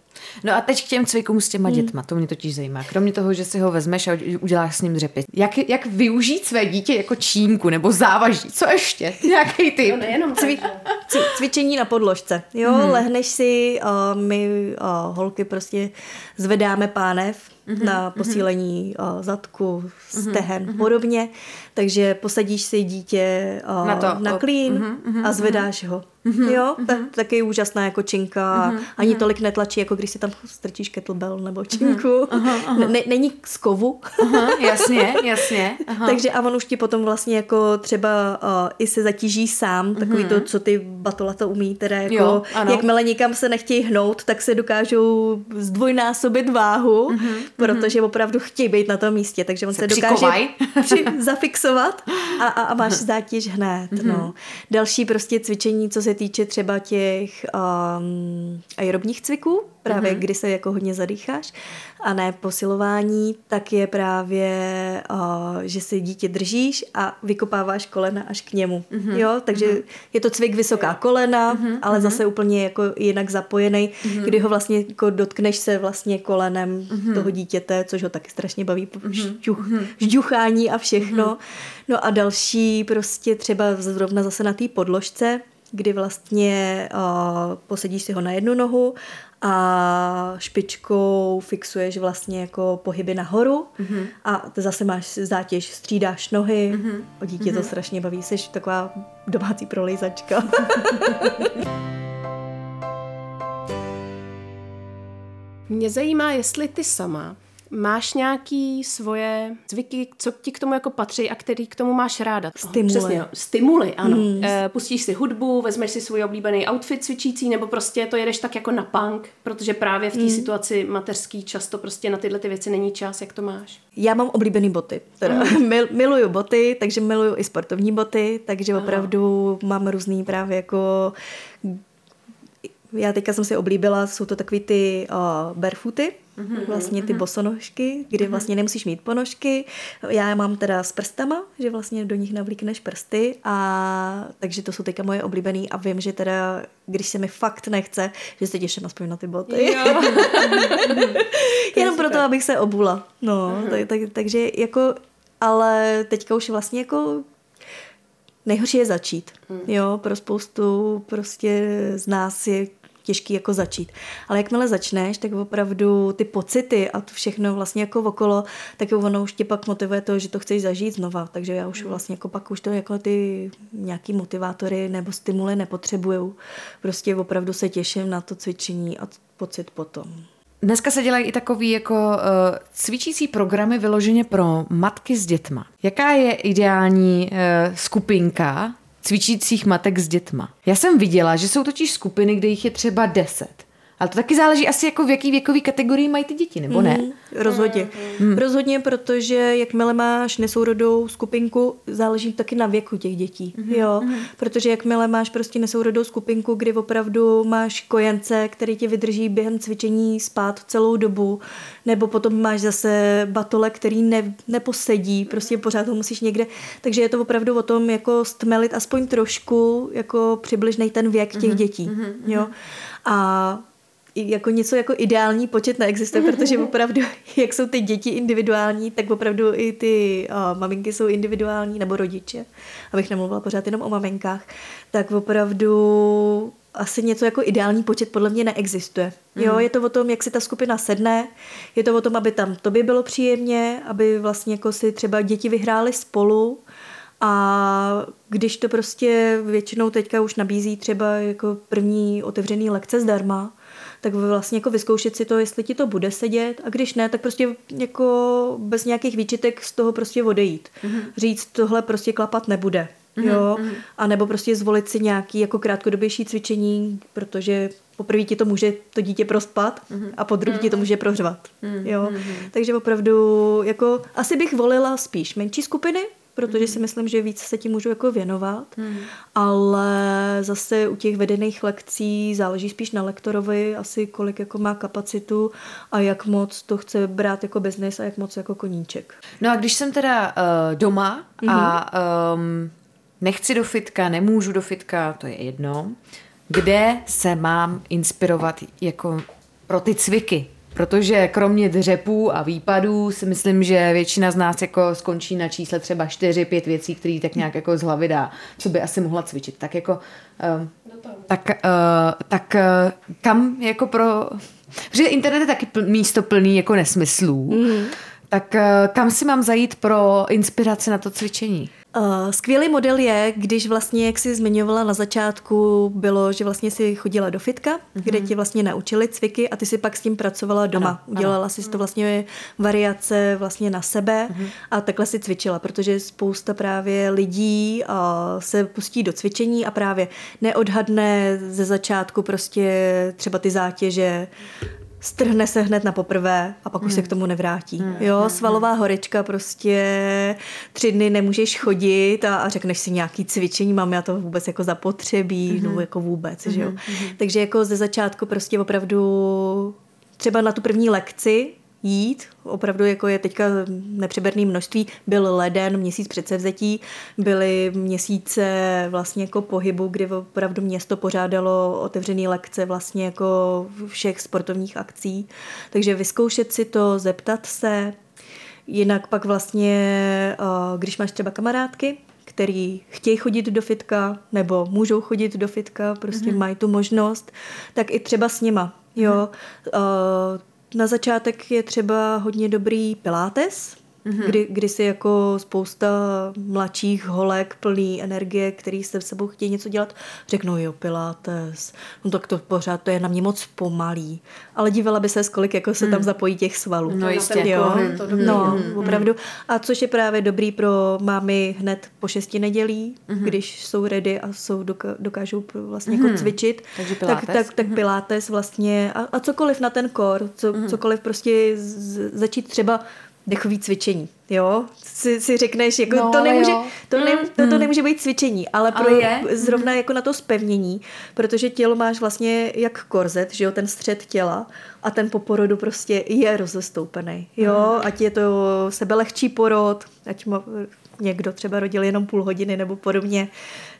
No a teď k těm cvikům s těma dětma, to mě totiž zajímá. Kromě toho, že si ho vezmeš a uděláš s ním dřepy. Jak, jak využít své dítě jako čínku nebo závaží? Co ještě? Nějaký typ? No nejenom Cvi, cvi, cvičení na podložce. Jo, mm-hmm. lehneš si, uh, my uh, holky prostě zvedáme pánev mm-hmm. na posílení uh, zadku, stehen, mm-hmm. podobně. Takže posadíš si dítě uh, Na na, to, na klín mm-hmm. a zvedáš ho. Mm-hmm. Jo, tak, taky úžasná jako činka. Mm-hmm. Ani tolik netlačí, jako když si tam strčíš kettlebell nebo činku. Mm-hmm. Ne, není z kovu. Aha, jasně, jasně. Aha. Takže a on už ti potom vlastně jako třeba uh, i se zatíží sám, takový to, co ty batolata umí, teda jako Jo, ano. jakmile někam se nechtějí hnout, tak se dokážou zdvojnásobit váhu, protože opravdu chtějí být na tom místě, takže on se, Se dokáže při, zafixovat a, a, a máš zátěž hned. No. Další prostě cvičení, co se týče třeba těch um, aerobních cviků, právě mm-hmm. kdy se jako hodně zadýcháš, a ne posilování, tak je právě, uh, že si dítě držíš a vykopáváš kolena až k němu. Mm-hmm. Jo, takže mm-hmm. je to cvik vysoká kolena, mm-hmm. ale zase úplně jako jinak zapojený, mm-hmm. kdy ho vlastně jako dotkneš se vlastně kolenem mm-hmm. toho dítěte, což ho taky strašně baví, žďuch, žďuchání a všechno. Mm-hmm. No a další prostě třeba zrovna zase na té podložce, kdy vlastně uh, posedíš si ho na jednu nohu a špičkou fixuješ vlastně jako pohyby nahoru mm-hmm. a ty zase máš zátěž, střídáš nohy, mm-hmm. o dítě mm-hmm. to strašně baví, jsi taková domácí prolejzačka. Mě zajímá, jestli ty sama máš nějaký svoje zvyky, co ti k tomu jako patří a který k tomu máš ráda. Stimuly. Přesně, stimuly, ano. Hmm. E, pustíš si hudbu, vezmeš si svůj oblíbený outfit cvičící, nebo prostě to jedeš tak jako na punk, protože právě v té hmm. situaci mateřský často prostě na tyhle ty věci není čas, jak to máš. Já mám oblíbený boty. Teda mil, miluju boty, takže miluju i sportovní boty, takže opravdu mám různý právě jako já teďka jsem si oblíbila, jsou to takový ty uh, barefooty, mm-hmm, vlastně ty bosonožky, kdy vlastně nemusíš mít ponožky. Já je mám teda s prstama, že vlastně do nich navlíkneš prsty a takže to jsou teďka moje oblíbený a vím, že teda, když se mi fakt nechce, že se těším aspoň na ty boty. Jenom proto, abych se obula. No, tak, tak, takže jako, ale teďka už vlastně jako nejhorší je začít. Jo, pro spoustu prostě z nás je těžký jako začít. Ale jakmile začneš, tak opravdu ty pocity a to všechno vlastně jako okolo, tak ono už tě pak motivuje to, že to chceš zažít znova. Takže já už vlastně jako pak už to jako ty nějaký motivátory nebo stimuly nepotřebuju. Prostě opravdu se těším na to cvičení a pocit potom. Dneska se dělají i takový jako uh, cvičící programy vyloženě pro matky s dětma. Jaká je ideální uh, skupinka cvičících matek s dětma? Já jsem viděla, že jsou totiž skupiny, kde jich je třeba deset. Ale to taky záleží asi jako v jaký věkový kategorii mají ty děti, nebo ne? Mm, rozhodně. Mm. Rozhodně, protože jakmile máš nesourodou skupinku, záleží taky na věku těch dětí. Mm. Jo? Mm. Protože jakmile máš prostě nesourodou skupinku, kdy opravdu máš kojence, který ti vydrží během cvičení spát celou dobu, nebo potom máš zase batole, který ne, neposedí, prostě pořád ho musíš někde. Takže je to opravdu o tom, jako stmelit aspoň trošku jako přibližnej ten věk těch mm. dětí. Mm. Jo? A i jako něco jako ideální počet neexistuje, protože opravdu, jak jsou ty děti individuální, tak opravdu i ty uh, maminky jsou individuální, nebo rodiče, abych nemluvila pořád jenom o maminkách, tak opravdu asi něco jako ideální počet podle mě neexistuje. Jo, je to o tom, jak si ta skupina sedne, je to o tom, aby tam tobě bylo příjemně, aby vlastně jako si třeba děti vyhrály spolu, a když to prostě většinou teďka už nabízí třeba jako první otevřený lekce zdarma, tak vlastně jako vyzkoušet si to, jestli ti to bude sedět a když ne, tak prostě jako bez nějakých výčitek z toho prostě odejít. Mm-hmm. Říct, tohle prostě klapat nebude. Mm-hmm. Jo? A nebo prostě zvolit si nějaký jako krátkodobější cvičení, protože poprvé ti to může to dítě prospat mm-hmm. a po druhé ti to může prořvat. Mm-hmm. Jo? Takže opravdu jako asi bych volila spíš menší skupiny, protože si myslím, že víc se tím můžu jako věnovat, hmm. ale zase u těch vedených lekcí záleží spíš na lektorovi, asi kolik jako má kapacitu a jak moc to chce brát jako biznis a jak moc jako koníček. No a když jsem teda uh, doma a um, nechci do fitka, nemůžu do fitka, to je jedno, kde se mám inspirovat jako pro ty cviky? Protože kromě dřepů a výpadů si myslím, že většina z nás jako skončí na čísle třeba 4-5 věcí, které tak nějak jako z hlavy dá, co by asi mohla cvičit. Tak jako, uh, tak, uh, tak uh, kam jako pro... Protože internet je taky pl- místo plný jako nesmyslů. Mm. Tak uh, kam si mám zajít pro inspiraci na to cvičení? Uh, skvělý model je, když vlastně, jak jsi zmiňovala na začátku, bylo, že vlastně si chodila do fitka, mm-hmm. kde ti vlastně naučili cviky a ty si pak s tím pracovala doma. Ano, Udělala ano. si to vlastně variace vlastně na sebe mm-hmm. a takhle si cvičila, protože spousta právě lidí uh, se pustí do cvičení a právě neodhadne ze začátku prostě třeba ty zátěže, strhne se hned na poprvé a pak už se k tomu nevrátí. Hmm. Jo, svalová horečka prostě tři dny nemůžeš chodit a, a řekneš si nějaký cvičení, mám já to vůbec jako zapotřebí, no jako vůbec, že jo. Takže jako ze začátku prostě opravdu třeba na tu první lekci jít, opravdu jako je teďka nepřeberné množství, byl leden, měsíc předsevzetí, byly měsíce vlastně jako pohybu, kdy opravdu město pořádalo otevřené lekce vlastně jako všech sportovních akcí, takže vyzkoušet si to, zeptat se, jinak pak vlastně, eh, když máš třeba kamarádky, který chtějí chodit do fitka nebo můžou chodit do fitka, prostě mm-hmm. mají tu možnost, tak i třeba s nima. Jo, mm-hmm. Na začátek je třeba hodně dobrý pilates, mm-hmm. kdy, kdy si jako spousta mladších holek plný energie, který se v sebou chtějí něco dělat, řeknou jo, pilates, no tak to pořád, to je na mě moc pomalý. Ale dívala by se, kolik jako se mm. tam zapojí těch svalů. No jistě. Jo, to dobrý. no, Mm. opravdu. A což je právě dobrý pro mámy hned po šesti nedělí, mm-hmm. když jsou ready a jsou doka- dokážou vlastně Mhm. jako cvičit. Takže tak, pilates. tak, tak pilates vlastně a, a cokoliv na ten kor, co, Mhm. cokoliv prostě z, začít třeba dechový cvičení, jo? Si, si řekneš, jako No, to, nemůže, jo. to, ne, to, to nemůže být cvičení, ale, pro, Ale je. zrovna jako na to spevnění, protože tělo máš vlastně jak korzet, že jo, ten střed těla a ten po porodu prostě je rozestoupený, jo? Ať je to sebelehčí porod, ať má, někdo třeba rodil jenom půl hodiny nebo podobně,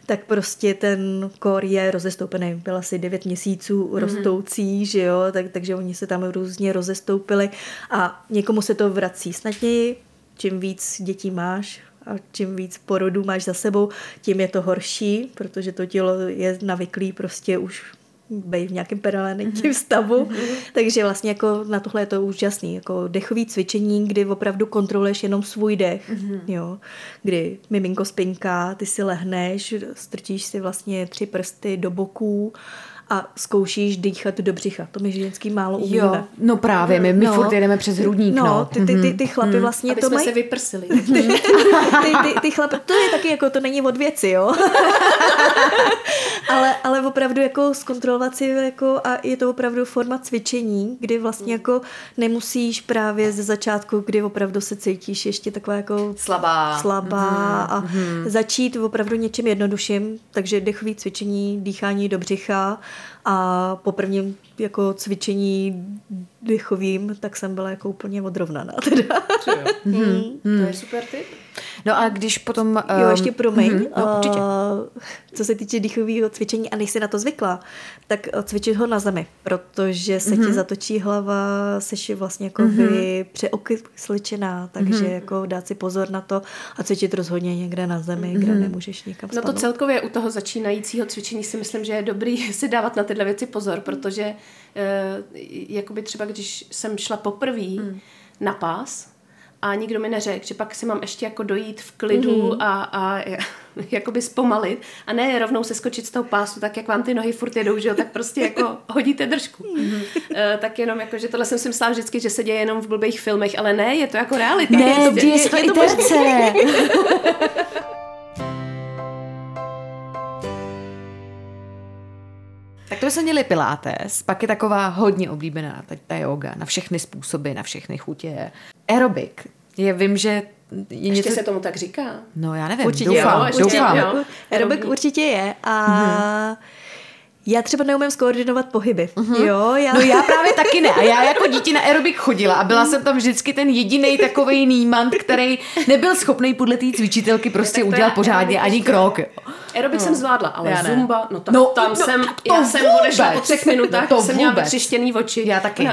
tak prostě ten kor je rozestoupený. Byl asi 9 měsíců rostoucí, že jo, tak, takže oni se tam různě rozestoupili. A někomu se to vrací snadněji, čím víc dětí máš a čím víc porodů máš za sebou, tím je to horší, protože to tělo je navyklý prostě už být v nějakém permanentním stavu. Takže vlastně jako na tohle je to úžasný. Jako dechový cvičení, kdy opravdu kontroluješ jenom svůj dech. Jo. Kdy miminko spinká, ty si lehneš, strčíš si vlastně tři prsty do boků a zkoušíš dýchat do břicha. To my ženský málo umíme. Jo, no právě, my, my No. furt jedeme přes hrudník, no. No, ty, ty, ty, ty chlapy vlastně Aby to jsme mají... se vyprsili. ty, ty, ty, ty chlapy, to je taky jako, to není od věci, jo. ale, ale opravdu jako zkontrolovat si jako a je to opravdu forma cvičení, kdy vlastně jako nemusíš právě ze začátku, kdy opravdu se cítíš ještě taková jako Slabá. slabá a začít opravdu něčím jednodušším, takže dechový cvičení, dýchání do břicha a po prvním jako cvičení dechovým, tak jsem byla jako úplně odrovnaná teda. To je super tip. No a když potom... Jo, ehm, ještě promiň. mhm, no, určitě. Uh, co se týče dýchového cvičení a nejsi na to zvykla, tak uh, cvičit ho na zemi, protože se Mhm. ti zatočí hlava, jsi vlastně jako by přeokysličená, takže Mhm. jako dát si pozor na to a cvičit rozhodně někde na zemi, Mhm. kde nemůžeš nikam No to spadnout. celkově u toho začínajícího cvičení si myslím, že je dobrý si dávat na tyhle věci pozor, protože eh, jakoby třeba když jsem šla poprvé Hmm. na pás a nikdo mi neřekl, že pak si mám ještě jako dojít v klidu Hmm. a, a jakoby zpomalit a ne rovnou se skočit z toho pásu, tak jak vám ty nohy furt jedou, že jo, tak prostě jako hodíte držku. Hmm. Eh, tak jenom jako, že tohle jsem si myslela vždycky, že se děje jenom v blbých filmech, ale ne, je to jako realita. Ne, Prostě děje se to i to terce. to jsme měli pilates, pak je taková hodně oblíbená ta, ta yoga na všechny způsoby, na všechny chutě. Aerobik. Je, vím, že je Ještě něco... se tomu tak říká. No já nevím, Určitě doufám, jo, ještě doufám. jo. Aerobik určitě je a já třeba neumím skoordinovat pohyby. Jo, já... No já právě taky ne. A já jako dítě na aerobik chodila a byla jsem tam vždycky ten jediný takový nímant, který nebyl schopný podle té cvičitelky prostě udělat pořádně ani krok. jo. Aerobik jsem zvládla, ale Já ne. zumba, no tak No, no, tam no, jsem, to já jsem odešla po třech minutách, No, to jsem měla vytřištěný oči. Já taky.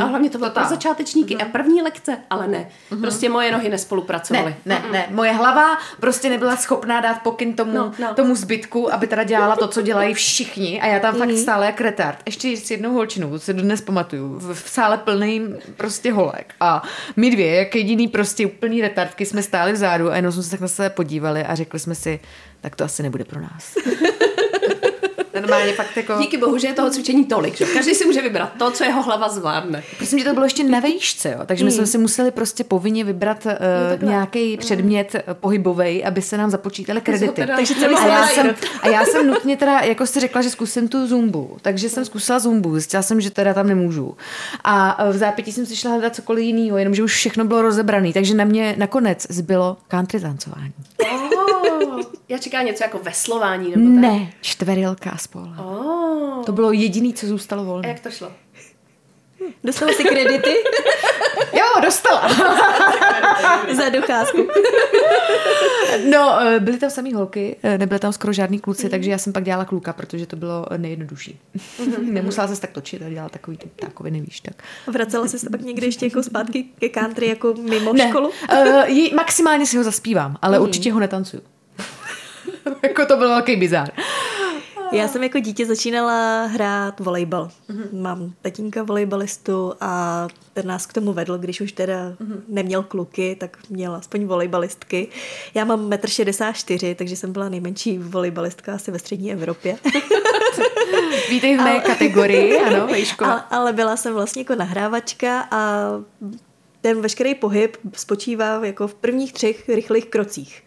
A hlavně to bylo pro začátečníky. A první lekce, ale ne. Prostě moje nohy nespolupracovaly. Ne, ne, ne. Moje hlava prostě nebyla schopná dát pokyn tomu, No, no. tomu zbytku, aby teda dělala to, co dělají všichni. A já tam fakt stále jak retard. Ještě s jednou holčinou, si dnes pamatuju, v, v sále plným prostě holek. A my dvě, jak jediný prostě úplný retardky, jsme stáli vzadu a jenom jsme se tak na sebe podívali a řekli jsme si, tak to asi nebude pro nás. Normálně fakt jako... Díky bohu, že je toho cvičení tolik, že? Každý si může vybrat to, co jeho hlava zvládne. Prosím, že to bylo ještě na výšce, jo? takže my jsme si museli prostě povinně vybrat uh, nějaký předmět uh, pohybový, aby se nám započítaly kredity. teda- Takže a, celý já se jsem, a já jsem nutně teda, jako jste řekla, že zkusím tu zumbu, takže jsem zkusila zumbu, zjistila jsem, že teda tam nemůžu. A eh, v zápětí jsem si šla hledat cokoliv jiného, jenomže už všechno bylo rozebrané, takže na mě nakonec zbylo country tancování. Oh, já čekám něco jako veslování nebo tak. Ne, čtverilka a spol. Oh. To bylo jediné, co zůstalo A volné. jak to šlo? Dostala si kredity Jo, dostala. za docházku. No, eh, byly tam samý holky, eh, nebyly tam skoro žádný kluci, takže já jsem pak dělala kluka, protože to bylo nejjednodušší. Nemusela se tak točit a dělala takový ty ptákoviny, víš, tak. Vracela jsi se pak někdy ještě jako zpátky ke country jako mimo Ne, školu? uh, maximálně si ho zaspívám, ale určitě ho netancuju. jako to byl velký bizár. Já jsem jako dítě začínala hrát volejbal. Mám tatínka volejbalistu a ten nás k tomu vedl, když už teda neměl kluky, tak měl aspoň volejbalistky. Já mám 1,64 m, takže jsem byla nejmenší volejbalistka asi ve střední Evropě. Vítej v mé kategorii, ano, vejško. ale, ale byla jsem vlastně jako nahrávačka a ten veškerý pohyb spočívá jako v prvních třech rychlých krocích.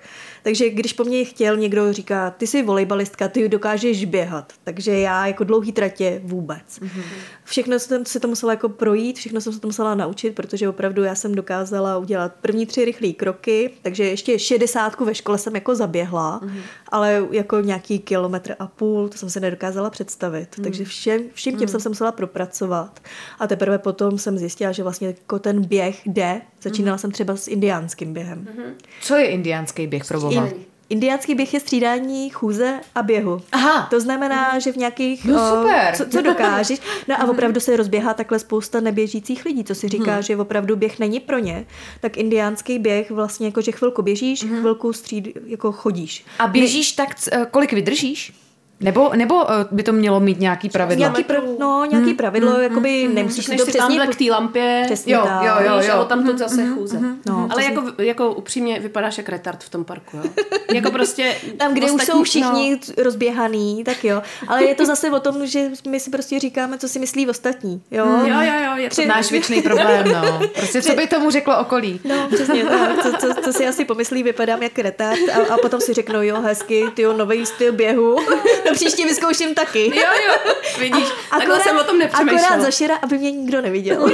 Takže když po mně chtěl někdo říká, ty jsi volejbalistka, ty dokážeš běhat, takže já jako dlouhý tratě vůbec. Mm-hmm. Všechno jsem se to musela jako projít, všechno jsem se to musela naučit, protože opravdu já jsem dokázala udělat první tři rychlé kroky, takže ještě šedesátku ve škole jsem jako zaběhla, mm-hmm. ale jako nějaký kilometr a půl, to jsem se nedokázala představit. Mm-hmm. Takže všem, vším tím mm-hmm. jsem se musela propracovat. A teprve potom jsem zjistila, že vlastně jako ten běh jde. Začínala mm-hmm. jsem třeba s indiánským během. Mm-hmm. Co je indiánský běh pro boha? In, indiánský běh je střídání chůze a běhu. Aha. To znamená, že v nějakých... No o, super. Co, co dokážeš. No a opravdu se rozběhá takhle spousta neběžících lidí, co si říká, že opravdu běh není pro ně. Tak indiánský běh vlastně jako, že chvilku běžíš, chvilku stříd, jako chodíš. A běžíš tak, eh, kolik vydržíš? Nebo, nebo eh, by to mělo mít nějaký pravidlo? Nějaký, pra, no, nějaký pravidlo, jakoby nemusíš si Než to si přesně... tamhle k té lampě, Přesně Jo, tak. jo, jo, jo. a tam to zase chůze. No, Ale jako, jako upřímně vypadáš jak retard v tom parku, jo? jako prostě... Tam, kde už ostatní- jsou všichni no. rozběhaný, tak jo. Ale je to zase o tom, že my si prostě říkáme, co si myslí ostatní. Jo, No. Jo, jo, jo, je to Tři- Náš věčný problém, no. Prostě co by tomu řeklo okolí? No, přesně tak. Co, co, co si asi pomyslí, vypadám jak retard a, a potom si řeknou, jo, hezky, ty nový styl běhu. Příště vyzkouším taky. Jo, jo, vidíš, takhle jsem o tom nepřemýšlela. akorát za šera, aby mě nikdo neviděl.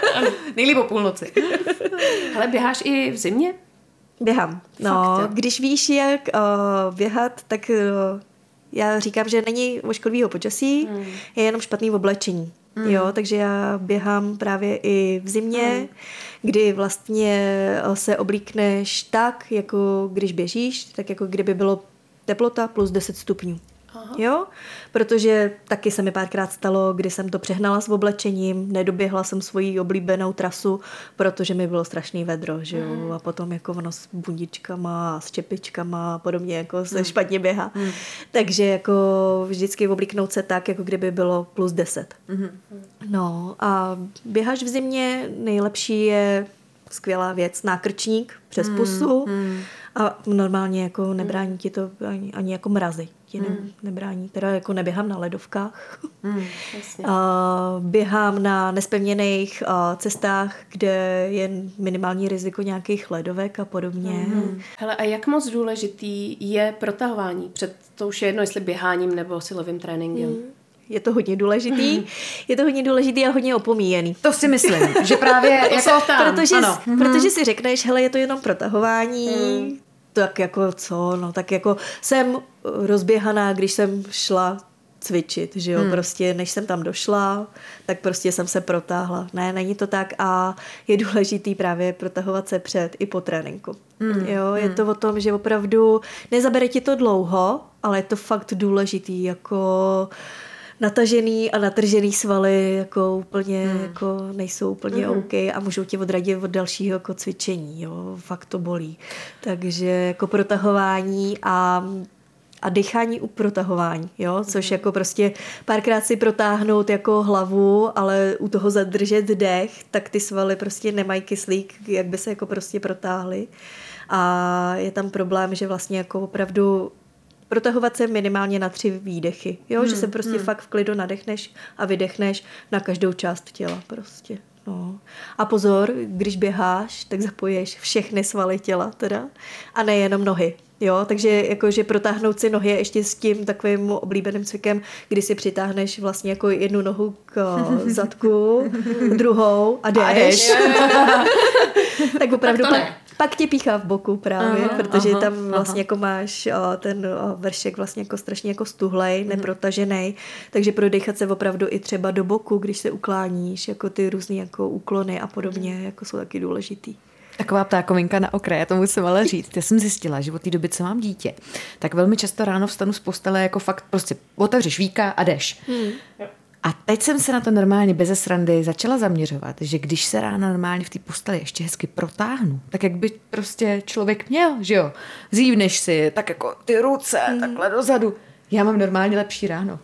Nejlíp o půlnoci. Ale běháš i v zimě? Běhám. No, Fakt, jo? když víš, jak uh, běhat, tak uh, já říkám, že není ošklivýho počasí, Hmm. je jenom špatný oblečení. Jo, takže já běhám právě i v zimě, Hmm. kdy vlastně uh, se oblíkneš tak, jako když běžíš, tak jako kdyby bylo teplota plus 10 stupňů. Aha. Jo, protože taky se mi párkrát stalo, kdy jsem to přehnala s oblečením, nedoběhla jsem svoji oblíbenou trasu, protože mi bylo strašný vedro, že jo, Mhm. a potom jako ono s bundičkama a s čepičkama a podobně jako se Mhm. špatně běhá. Takže jako vždycky oblíknout se tak, jako kdyby bylo plus 10. Mhm. No a běháš v zimě, nejlepší je skvělá věc, nákrčník přes Mhm. pusu a normálně jako nebrání ti to ani, ani jako mrazy. Ti ne, nebrání, teda jako neběhám na ledovkách. Jasně. A běhám na nespevněných a, cestách, kde je minimální riziko nějakých ledovek a podobně. Hele, a jak moc důležitý je protahování před, to už je jedno, jestli běháním nebo silovým tréninkem. Je to hodně důležitý. Je to hodně důležitý a hodně opomíjený. To si myslím, že právě jako... ptám. protože, ano. protože si řekneš, hele, je to jenom protahování, tak jako co, no, tak jako jsem rozběhaná, když jsem šla cvičit, že jo, hmm. prostě než jsem tam došla, tak prostě jsem se protáhla. Ne, není to tak a je důležitý právě protahovat se před i po tréninku. Hmm. Jo, je to o tom, že opravdu nezabere ti to dlouho, ale je to fakt důležitý, jako natažený a natržený svaly jako úplně hmm. jako nejsou úplně hmm. OK a můžou tě odradit od dalšího jako cvičení, jo, fakt to bolí. Takže jako protahování a a dýchání u protahování, jo, což jako prostě párkrát si protáhnout jako hlavu, ale u toho zadržet dech, tak ty svaly prostě nemají kyslík, jak by se jako prostě protáhly. A je tam problém, že vlastně jako opravdu protahovat se minimálně na tři výdechy, jo, že se prostě fakt v klidu nadechneš a vydechneš na každou část těla prostě. No. A pozor, když běháš, tak zapojíš všechny svaly těla teda a nejenom nohy. Jo, takže jakože protáhnout si nohy je ještě s tím takovým oblíbeným cvikem, kdy si přitáhneš vlastně jako jednu nohu k zadku, druhou a jdeš. A jdeš. tak opravdu Tak to pak, ne. Pak tě píchá v boku právě, Aha, protože aha, tam aha. vlastně jako máš o, ten o, vršek vlastně jako strašně jako stuhlej, neprotažený, takže prodechat se opravdu i třeba do boku, když se ukláníš, jako ty různé jako úklony a podobně, jako jsou taky důležitý. Taková ptákovinka na okraj, já to musím ale říct. Já jsem zjistila, že od té doby, co mám dítě, tak velmi často ráno vstanu z postele jako fakt prostě otevřeš víka a jdeš. Hmm. A teď jsem se na to normálně bez srandy začala zaměřovat, že když se ráno normálně v té posteli ještě hezky protáhnu, tak jak by prostě člověk měl, že jo, zívneš si, tak jako ty ruce takhle dozadu. Já mám normálně lepší ráno.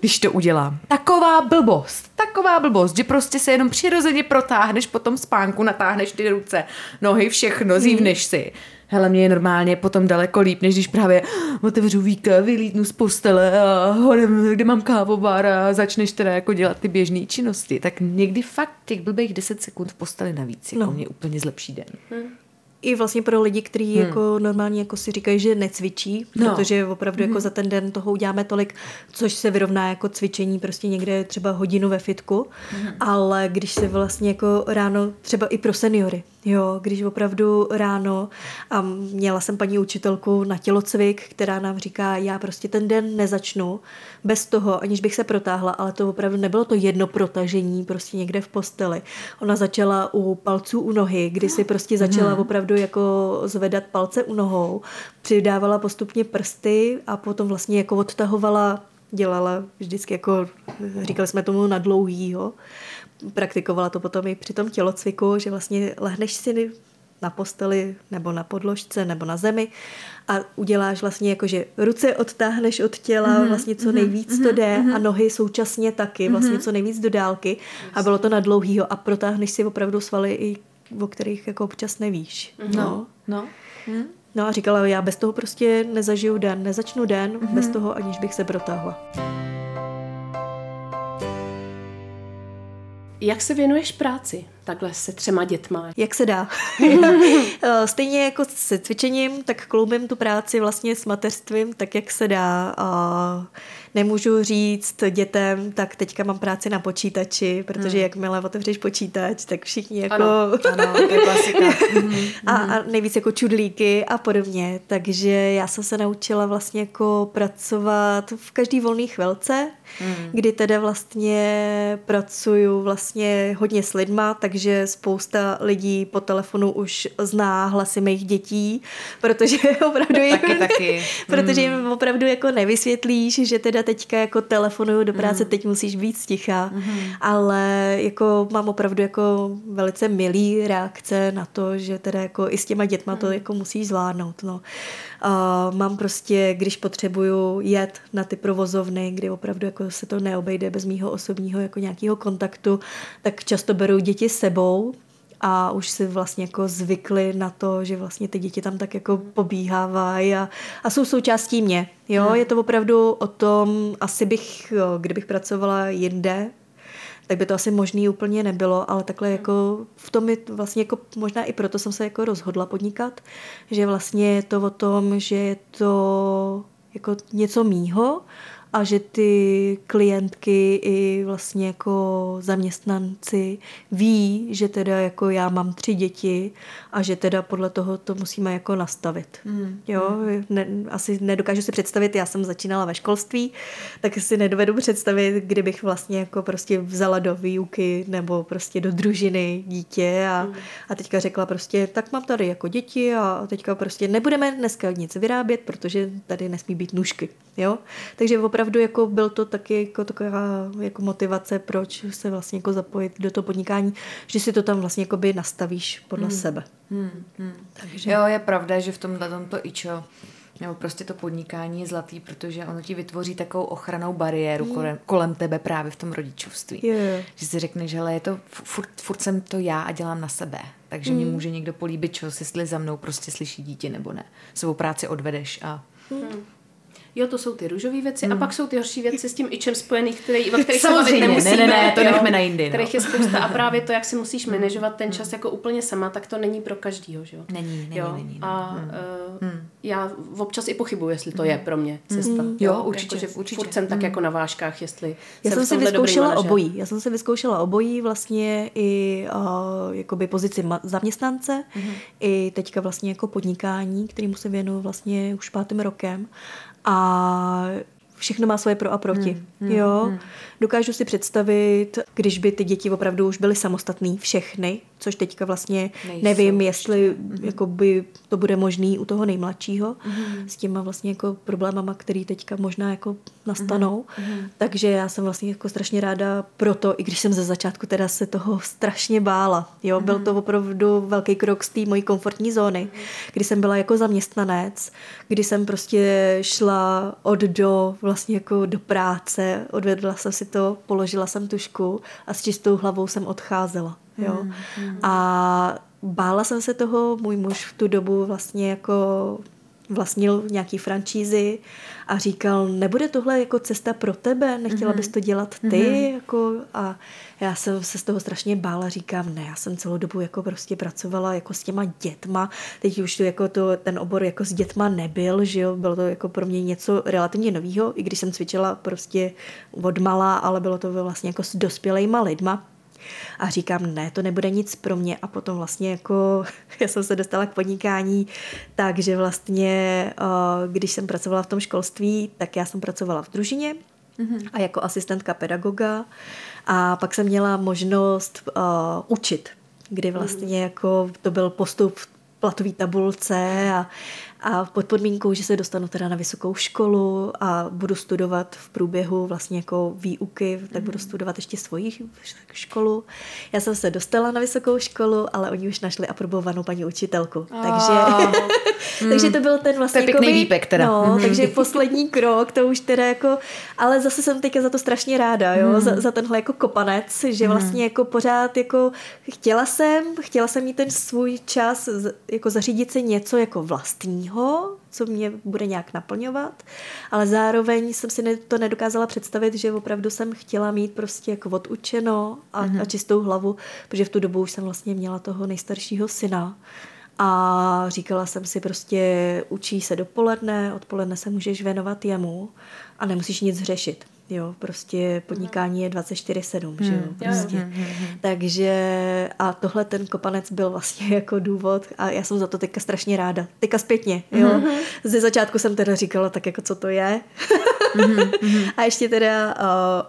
Když to udělám. Taková blbost, taková blbost, že prostě se jenom přirozeně protáhneš po tom spánku, natáhneš ty ruce, nohy, všechno, zívneš si. Hele, mě je normálně potom daleko líp, než když právě otevřu víka, vylítnu z postele a hodem, kde mám kávovar a začneš teda jako dělat ty běžné činnosti. Tak někdy fakt těch blbých 10 sekund v posteli navíc jako No. mě úplně zlepší den. I vlastně pro lidi, kteří hmm. jako normálně jako si říkají, že necvičí, No. protože opravdu jako za ten den toho uděláme tolik, což se vyrovná jako cvičení prostě někde třeba hodinu ve fitku, ale když se vlastně jako ráno, třeba i pro seniory, jo, když opravdu ráno a měla jsem paní učitelku na tělocvik, která nám říká, já prostě ten den nezačnu bez toho, aniž bych se protáhla, ale to opravdu nebylo to jedno protažení prostě někde v posteli. Ona začala u palců u nohy, kdy si prostě začala opravdu jako zvedat palce u nohou, přidávala postupně prsty a potom vlastně jako odtahovala dělala vždycky jako, říkali jsme tomu na dlouhýho, praktikovala to potom i při tom tělocviku, že vlastně lehneš si na posteli nebo na podložce nebo na zemi a uděláš vlastně jako, že ruce odtáhneš od těla mm-hmm, vlastně co nejvíc mm-hmm, to jde mm-hmm. a nohy současně taky vlastně co nejvíc do dálky a bylo to na dlouhýho a protáhneš si opravdu svaly i o kterých jako občas nevíš. No. no. No a říkala, já bez toho prostě nezažiju den, nezačnu den mm-hmm. bez toho, aniž bych se protáhla. Jak se věnuješ práci? takhle se třema dětma? Jak se dá. Eh, Stejně jako se cvičením, tak kloubím tu práci vlastně s mateřstvím, tak jak se dá. A nemůžu říct dětem, tak teďka mám práci na počítači, protože jakmile otevřeš počítač, tak všichni jako... Ano, Ano, to je klasika. a, a nejvíc jako čudlíky a podobně. Takže já jsem se naučila vlastně jako pracovat v každý volný chvilce, Hmm. kdy teda vlastně pracuju vlastně hodně s lidma, takže spousta lidí po telefonu už zná hlasy mých dětí, protože opravdu jim, Taky, taky. protože jim opravdu jako nevysvětlíš, že teda teďka jako telefonuju do práce, teď musíš být sticha, ale jako mám opravdu jako velice milý reakce na to, že teda jako i s těma dětma to jako musíš zvládnout, no. A mám prostě, když potřebuju jet na ty provozovny, kdy opravdu jako se to neobejde bez mýho osobního jako nějakého kontaktu, tak často beru děti s sebou, a už si vlastně jako zvykli na to, že vlastně ty děti tam tak jako pobíhávají a, a jsou součástí mě. Jo, je to opravdu o tom, asi bych, jo, kdybych pracovala jinde, tak by to asi možný úplně nebylo, ale takhle jako v tom je vlastně jako možná i proto jsem se jako rozhodla podnikat, že vlastně je to o tom, že je to jako něco mýho a že ty klientky i vlastně jako zaměstnanci ví, že teda jako já mám tři děti a že teda podle toho to musíme jako nastavit. Mm. Jo, ne, asi nedokážu si představit, já jsem začínala ve školství, tak si nedovedu představit, kdybych vlastně jako prostě vzala do výuky nebo prostě do družiny dítě a, a teďka řekla prostě, tak mám tady jako děti a teďka prostě nebudeme dneska nic vyrábět, protože tady nesmí být nůžky. Jo? Takže opravdu jako byl to taky jako taková jako motivace, proč se vlastně jako zapojit do toho podnikání, že si to tam vlastně jako by nastavíš podle hmm. sebe. Hmm, hmm. Takže... Jo, je pravda, že v tomhle tomto ičo nebo prostě to podnikání je zlatý, protože ono ti vytvoří takovou ochranou bariéru kolem, kolem tebe právě v tom rodičovství. Jo. Že si řekneš, že je to, furt, furt jsem to já a dělám na sebe. Takže mm. mě může někdo políbit, čo, jestli za mnou prostě slyší dítě nebo ne. Svou práci odvedeš a Jo, to jsou ty růžové věci a pak jsou ty horší věci s tím ičem spojený, který, o kterých se Samozřejmě, nemusíme. ne, ne, ne, to jo, nechme na jindy, no. Kterých je spousta a právě to, jak si musíš manažovat ten čas jako úplně sama, tak to není pro každýho, že jo? Není, není, jo? není, no. A uh, já občas i pochybuji, jestli to je pro mě cesta. Jo, určitě, Jako, že určitě. Furt jsem tak jako na vážkách, jestli Já jsem v si vyzkoušela obojí. Já jsem si vyzkoušela obojí vlastně i uh, jakoby pozici ma- zaměstnance, mm-hmm. i teďka vlastně jako podnikání, kterému se věnuju vlastně už pátým rokem. A všechno má svoje pro a proti. Mm, mm, jo? Mm. Dokážu si představit, když by ty děti opravdu už byly samostatný, všechny, což teďka vlastně Nejsou nevím, ještě. jestli mm. jakoby to bude možný u toho nejmladšího, mm. s těma vlastně jako problémama, který teďka možná jako nastanou. Mm. Takže já jsem vlastně jako strašně ráda proto, i když jsem ze začátku teda se toho strašně bála. Jo, byl to opravdu velký krok z té mojí komfortní zóny, kdy jsem byla jako zaměstnanec, kdy jsem prostě šla od do vlastně jako do práce, odvedla jsem si to, položila jsem tušku a s čistou hlavou jsem odcházela. Jo. A bála jsem se toho, můj muž v tu dobu vlastně jako vlastnil nějaký franšízy a říkal, nebude tohle jako cesta pro tebe, nechtěla bys to dělat ty, jako a já jsem se z toho strašně bála, říkám, ne, já jsem celou dobu jako prostě pracovala jako s těma dětma, teď už to jako to, ten obor jako s dětma nebyl, že jo, bylo to jako pro mě něco relativně novýho, i když jsem cvičila prostě od malá, ale bylo to vlastně jako s dospělejma lidma, a říkám, ne, to nebude nic pro mě. A potom vlastně jako, já jsem se dostala k podnikání, takže vlastně, eh, když jsem pracovala v tom školství, tak já jsem pracovala v družině a jako asistentka pedagoga. A pak jsem měla možnost uh, učit, kdy vlastně jako to byl postup v platové tabulce a, a pod podmínkou, že se dostanu teda na vysokou školu a budu studovat v průběhu vlastně jako výuky, tak budu studovat ještě svoji školu. Já jsem se dostala na vysokou školu, ale oni už našli aprobovanou paní učitelku. Takže, takže to byl ten vlastně To je pěkný jakoby- výpek teda. No, takže poslední krok, to už teda jako, ale zase jsem teďka za to strašně ráda, jo, za, za tenhle jako kopanec, že vlastně jako pořád jako chtěla jsem, chtěla jsem mít ten svůj čas, jako zařídit si něco jako vlastního, co mě bude nějak naplňovat, ale zároveň jsem si to nedokázala představit, že opravdu jsem chtěla mít prostě jako odučeno a, a čistou hlavu, protože v tu dobu už jsem vlastně měla toho nejstaršího syna. A říkala jsem si prostě, učí se dopoledne, odpoledne se můžeš věnovat jemu a nemusíš nic řešit. Jo, prostě podnikání je 24-7, že jo, prostě. Takže a tohle ten kopanec byl vlastně jako důvod a já jsem za to teďka strašně ráda. Teďka zpětně, jo. Ze začátku jsem teda říkala tak jako co to je. a ještě teda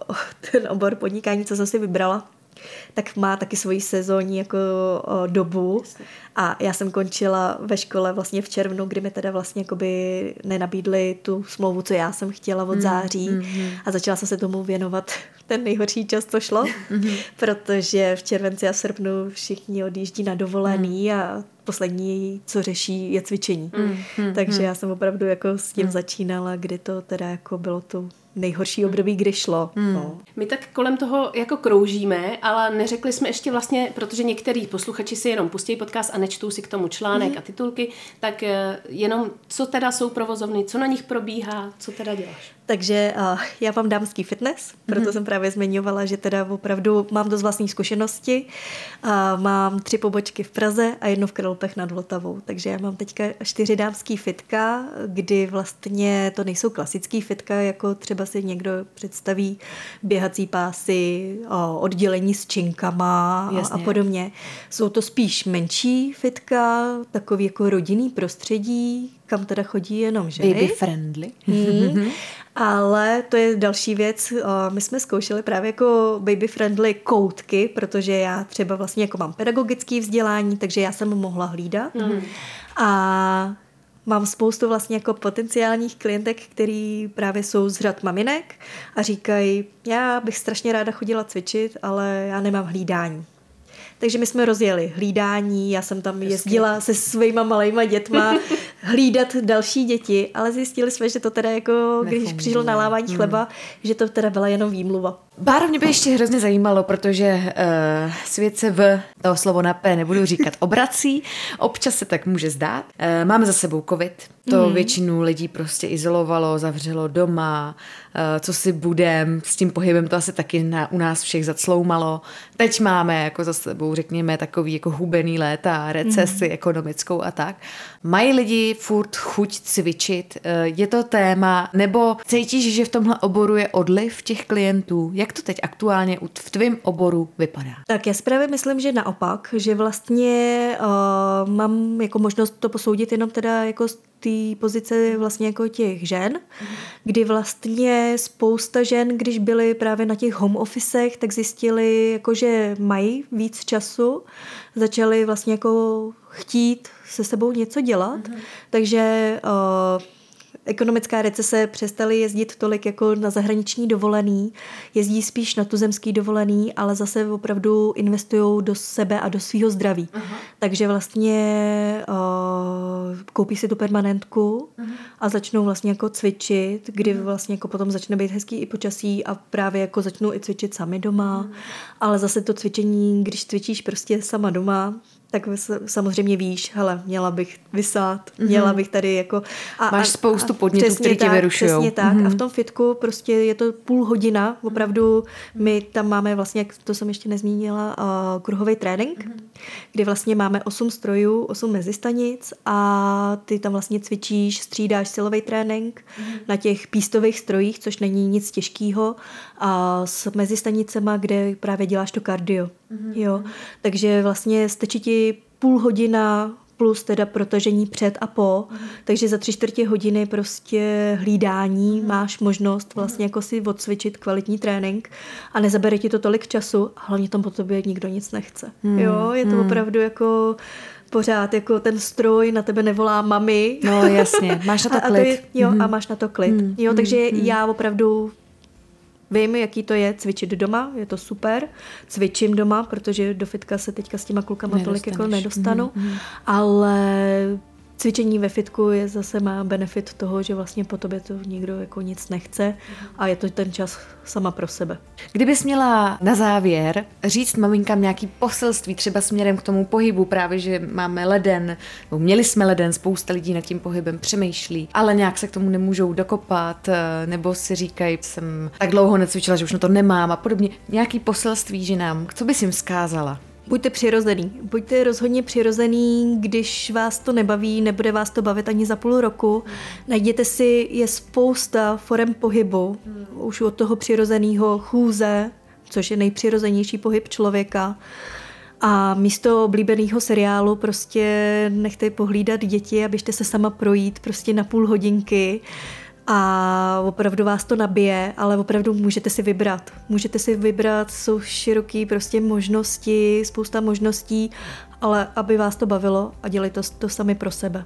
uh, ten obor podnikání, co jsem si vybrala, tak má taky svoji sezónní jako o, dobu. A já jsem končila ve škole vlastně v červnu, kdy mi teda vlastně jakoby nenabídli tu smlouvu, co já jsem chtěla od září. a začala jsem se tomu věnovat ten nejhorší čas, co šlo, protože v červenci a v srpnu všichni odjíždí na dovolený a poslední, co řeší, je cvičení. Takže já jsem opravdu jako s tím začínala, kdy to teda jako bylo to nejhorší období, kdy šlo. No. My tak kolem toho jako kroužíme, ale neřekli jsme ještě vlastně, protože některý posluchači si jenom pustí podcast a nečtou si k tomu článek Mhm. a titulky, tak eh, jenom co teda jsou provozovny, co na nich probíhá, co teda děláš? Takže uh, já mám dámský fitness, proto jsem právě zmiňovala, že teda opravdu mám dost vlastní zkušenosti. Uh, mám tři pobočky v Praze a jednu v Kralupech nad Vltavou. Takže já mám teďka čtyři dámský fitka, kdy vlastně to nejsou klasický fitka, jako třeba si někdo představí běhací pásy, uh, oddělení s činkama a, a Jasně. podobně. Jsou to spíš menší fitka, takový jako rodinný prostředí, kam teda chodí jenom ženy. Baby friendly. Hmm. Ale to je další věc. My jsme zkoušeli právě jako baby friendly koutky, protože já třeba vlastně jako mám pedagogické vzdělání, takže já jsem mohla hlídat. A mám spoustu vlastně jako potenciálních klientek, který právě jsou z řad maminek a říkají, já bych strašně ráda chodila cvičit, ale já nemám hlídání. Takže my jsme rozjeli hlídání, já jsem tam jezdila se svýma malejma dětma hlídat další děti, ale zjistili jsme, že to teda jako, když Nefunguje. přišlo nalávání chleba, že to teda byla jenom výmluva. Báro, mě by ještě hrozně zajímalo, protože uh, svět se v, to slovo na P nebudu říkat, obrací, občas se tak může zdát. Uh, máme za sebou covid, to mm. většinu lidí prostě izolovalo, zavřelo doma, uh, co si budem, s tím pohybem to asi taky na, u nás všech zacloumalo. Teď máme jako za sebou, řekněme, takový jako hubený léta, recesi mm. ekonomickou a tak. Mají lidi furt chuť cvičit? Uh, je to téma? Nebo cítíš, že v tomhle oboru je odliv těch klientů? Jak to teď aktuálně v tvém oboru vypadá? Tak já si právě myslím, že naopak, že vlastně uh, mám jako možnost to posoudit jenom teda jako z té pozice vlastně jako těch žen, kdy vlastně spousta žen, když byly právě na těch home officech, tak zjistili, jako, že mají víc času, začali vlastně jako chtít se sebou něco dělat, takže uh, ekonomická recese přestali jezdit tolik jako na zahraniční dovolený, jezdí spíš na tuzemský dovolený, ale zase opravdu investují do sebe a do svého zdraví. Aha. Takže vlastně uh, koupí si tu permanentku Aha. a začnou vlastně jako cvičit, kdy vlastně jako potom začne být hezký i počasí a právě jako začnou i cvičit sami doma, Aha. ale zase to cvičení, když cvičíš prostě sama doma, tak samozřejmě víš, hele, měla bych vysát, měla bych tady jako... A, Máš spoustu podnětů, který tě tak, vyrušujou. Přesně tak. A v tom fitku prostě je to půl hodina, opravdu my tam máme vlastně, jak to jsem ještě nezmínila, uh, kruhový trénink, kdy vlastně máme osm strojů, osm mezistanic a ty tam vlastně cvičíš, střídáš silový trénink na těch pístových strojích, což není nic těžkého a s mezistanicema, kde právě děláš to kardio. Jo. Takže vlastně stačí ti půl hodina plus teda protažení před a po, takže za tři čtvrtě hodiny prostě hlídání máš možnost vlastně jako si odcvičit kvalitní trénink a nezabere ti to tolik času a hlavně tam po tobě nikdo nic nechce. Jo, je to opravdu jako pořád jako ten stroj na tebe nevolá mami. No jasně, máš na to a, a klid. je, jo, a máš na to klid. jo, takže já opravdu Vím, jaký to je cvičit doma, je to super. Cvičím doma, protože do fitka se teďka s těma klukama tolik jako Nedostaneš. nedostanu. Ale Cvičení ve fitku je zase má benefit toho, že vlastně po tobě to nikdo jako nic nechce a je to ten čas sama pro sebe. Kdybys měla na závěr říct maminkám nějaký poselství, třeba směrem k tomu pohybu, právě že máme leden, nebo měli jsme leden, spousta lidí nad tím pohybem přemýšlí, ale nějak se k tomu nemůžou dokopat, eh, nebo si říkají, jsem tak dlouho necvičila, že už na to nemám a podobně. Nějaký poselství ženám, co bys jim vzkázala? Buďte přirozený. Buďte rozhodně přirozený, když vás to nebaví, nebude vás to bavit ani za půl roku. Najděte si, je spousta forem pohybu, už od toho přirozeného chůze, což je nejpřirozenější pohyb člověka. A místo oblíbeného seriálu prostě nechte pohlídat děti a běžte se sama projít prostě na půl hodinky a opravdu vás to nabije, ale opravdu můžete si vybrat. Můžete si vybrat, jsou široký prostě možnosti, spousta možností, ale aby vás to bavilo a dělejte to, to sami pro sebe.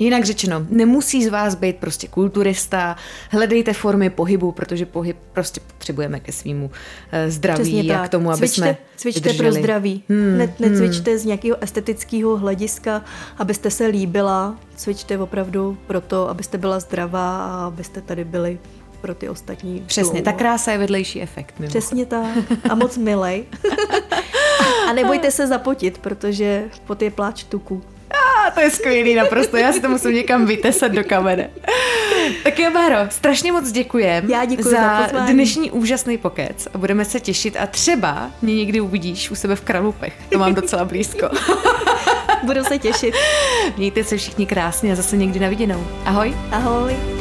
Jinak řečeno, nemusí z vás být prostě kulturista, hledejte formy pohybu, protože pohyb prostě potřebujeme ke svýmu eh, zdraví Přesně a tak. k tomu, aby cvičte, jsme Cvičte vydrželi. pro zdraví. Hmm, ne, necvičte hmm. z nějakého estetického hlediska, abyste se líbila. Cvičte opravdu proto, abyste byla zdravá a abyste tady byli pro ty ostatní. Přesně, ta dlouho. krása je vedlejší efekt. Mimo. Přesně tak. A moc milej. a nebojte se zapotit, protože pot je pláč tuku. A to je skvělý naprosto, já si to musím někam vytesat do kamene. Tak jo, Báro, strašně moc děkujem Já děkuji za pozvání. dnešní úžasný pokec a budeme se těšit a třeba mě někdy uvidíš u sebe v Kralupech, to mám docela blízko. Budu se těšit. Mějte se všichni krásně a zase někdy na viděnou. Ahoj. Ahoj.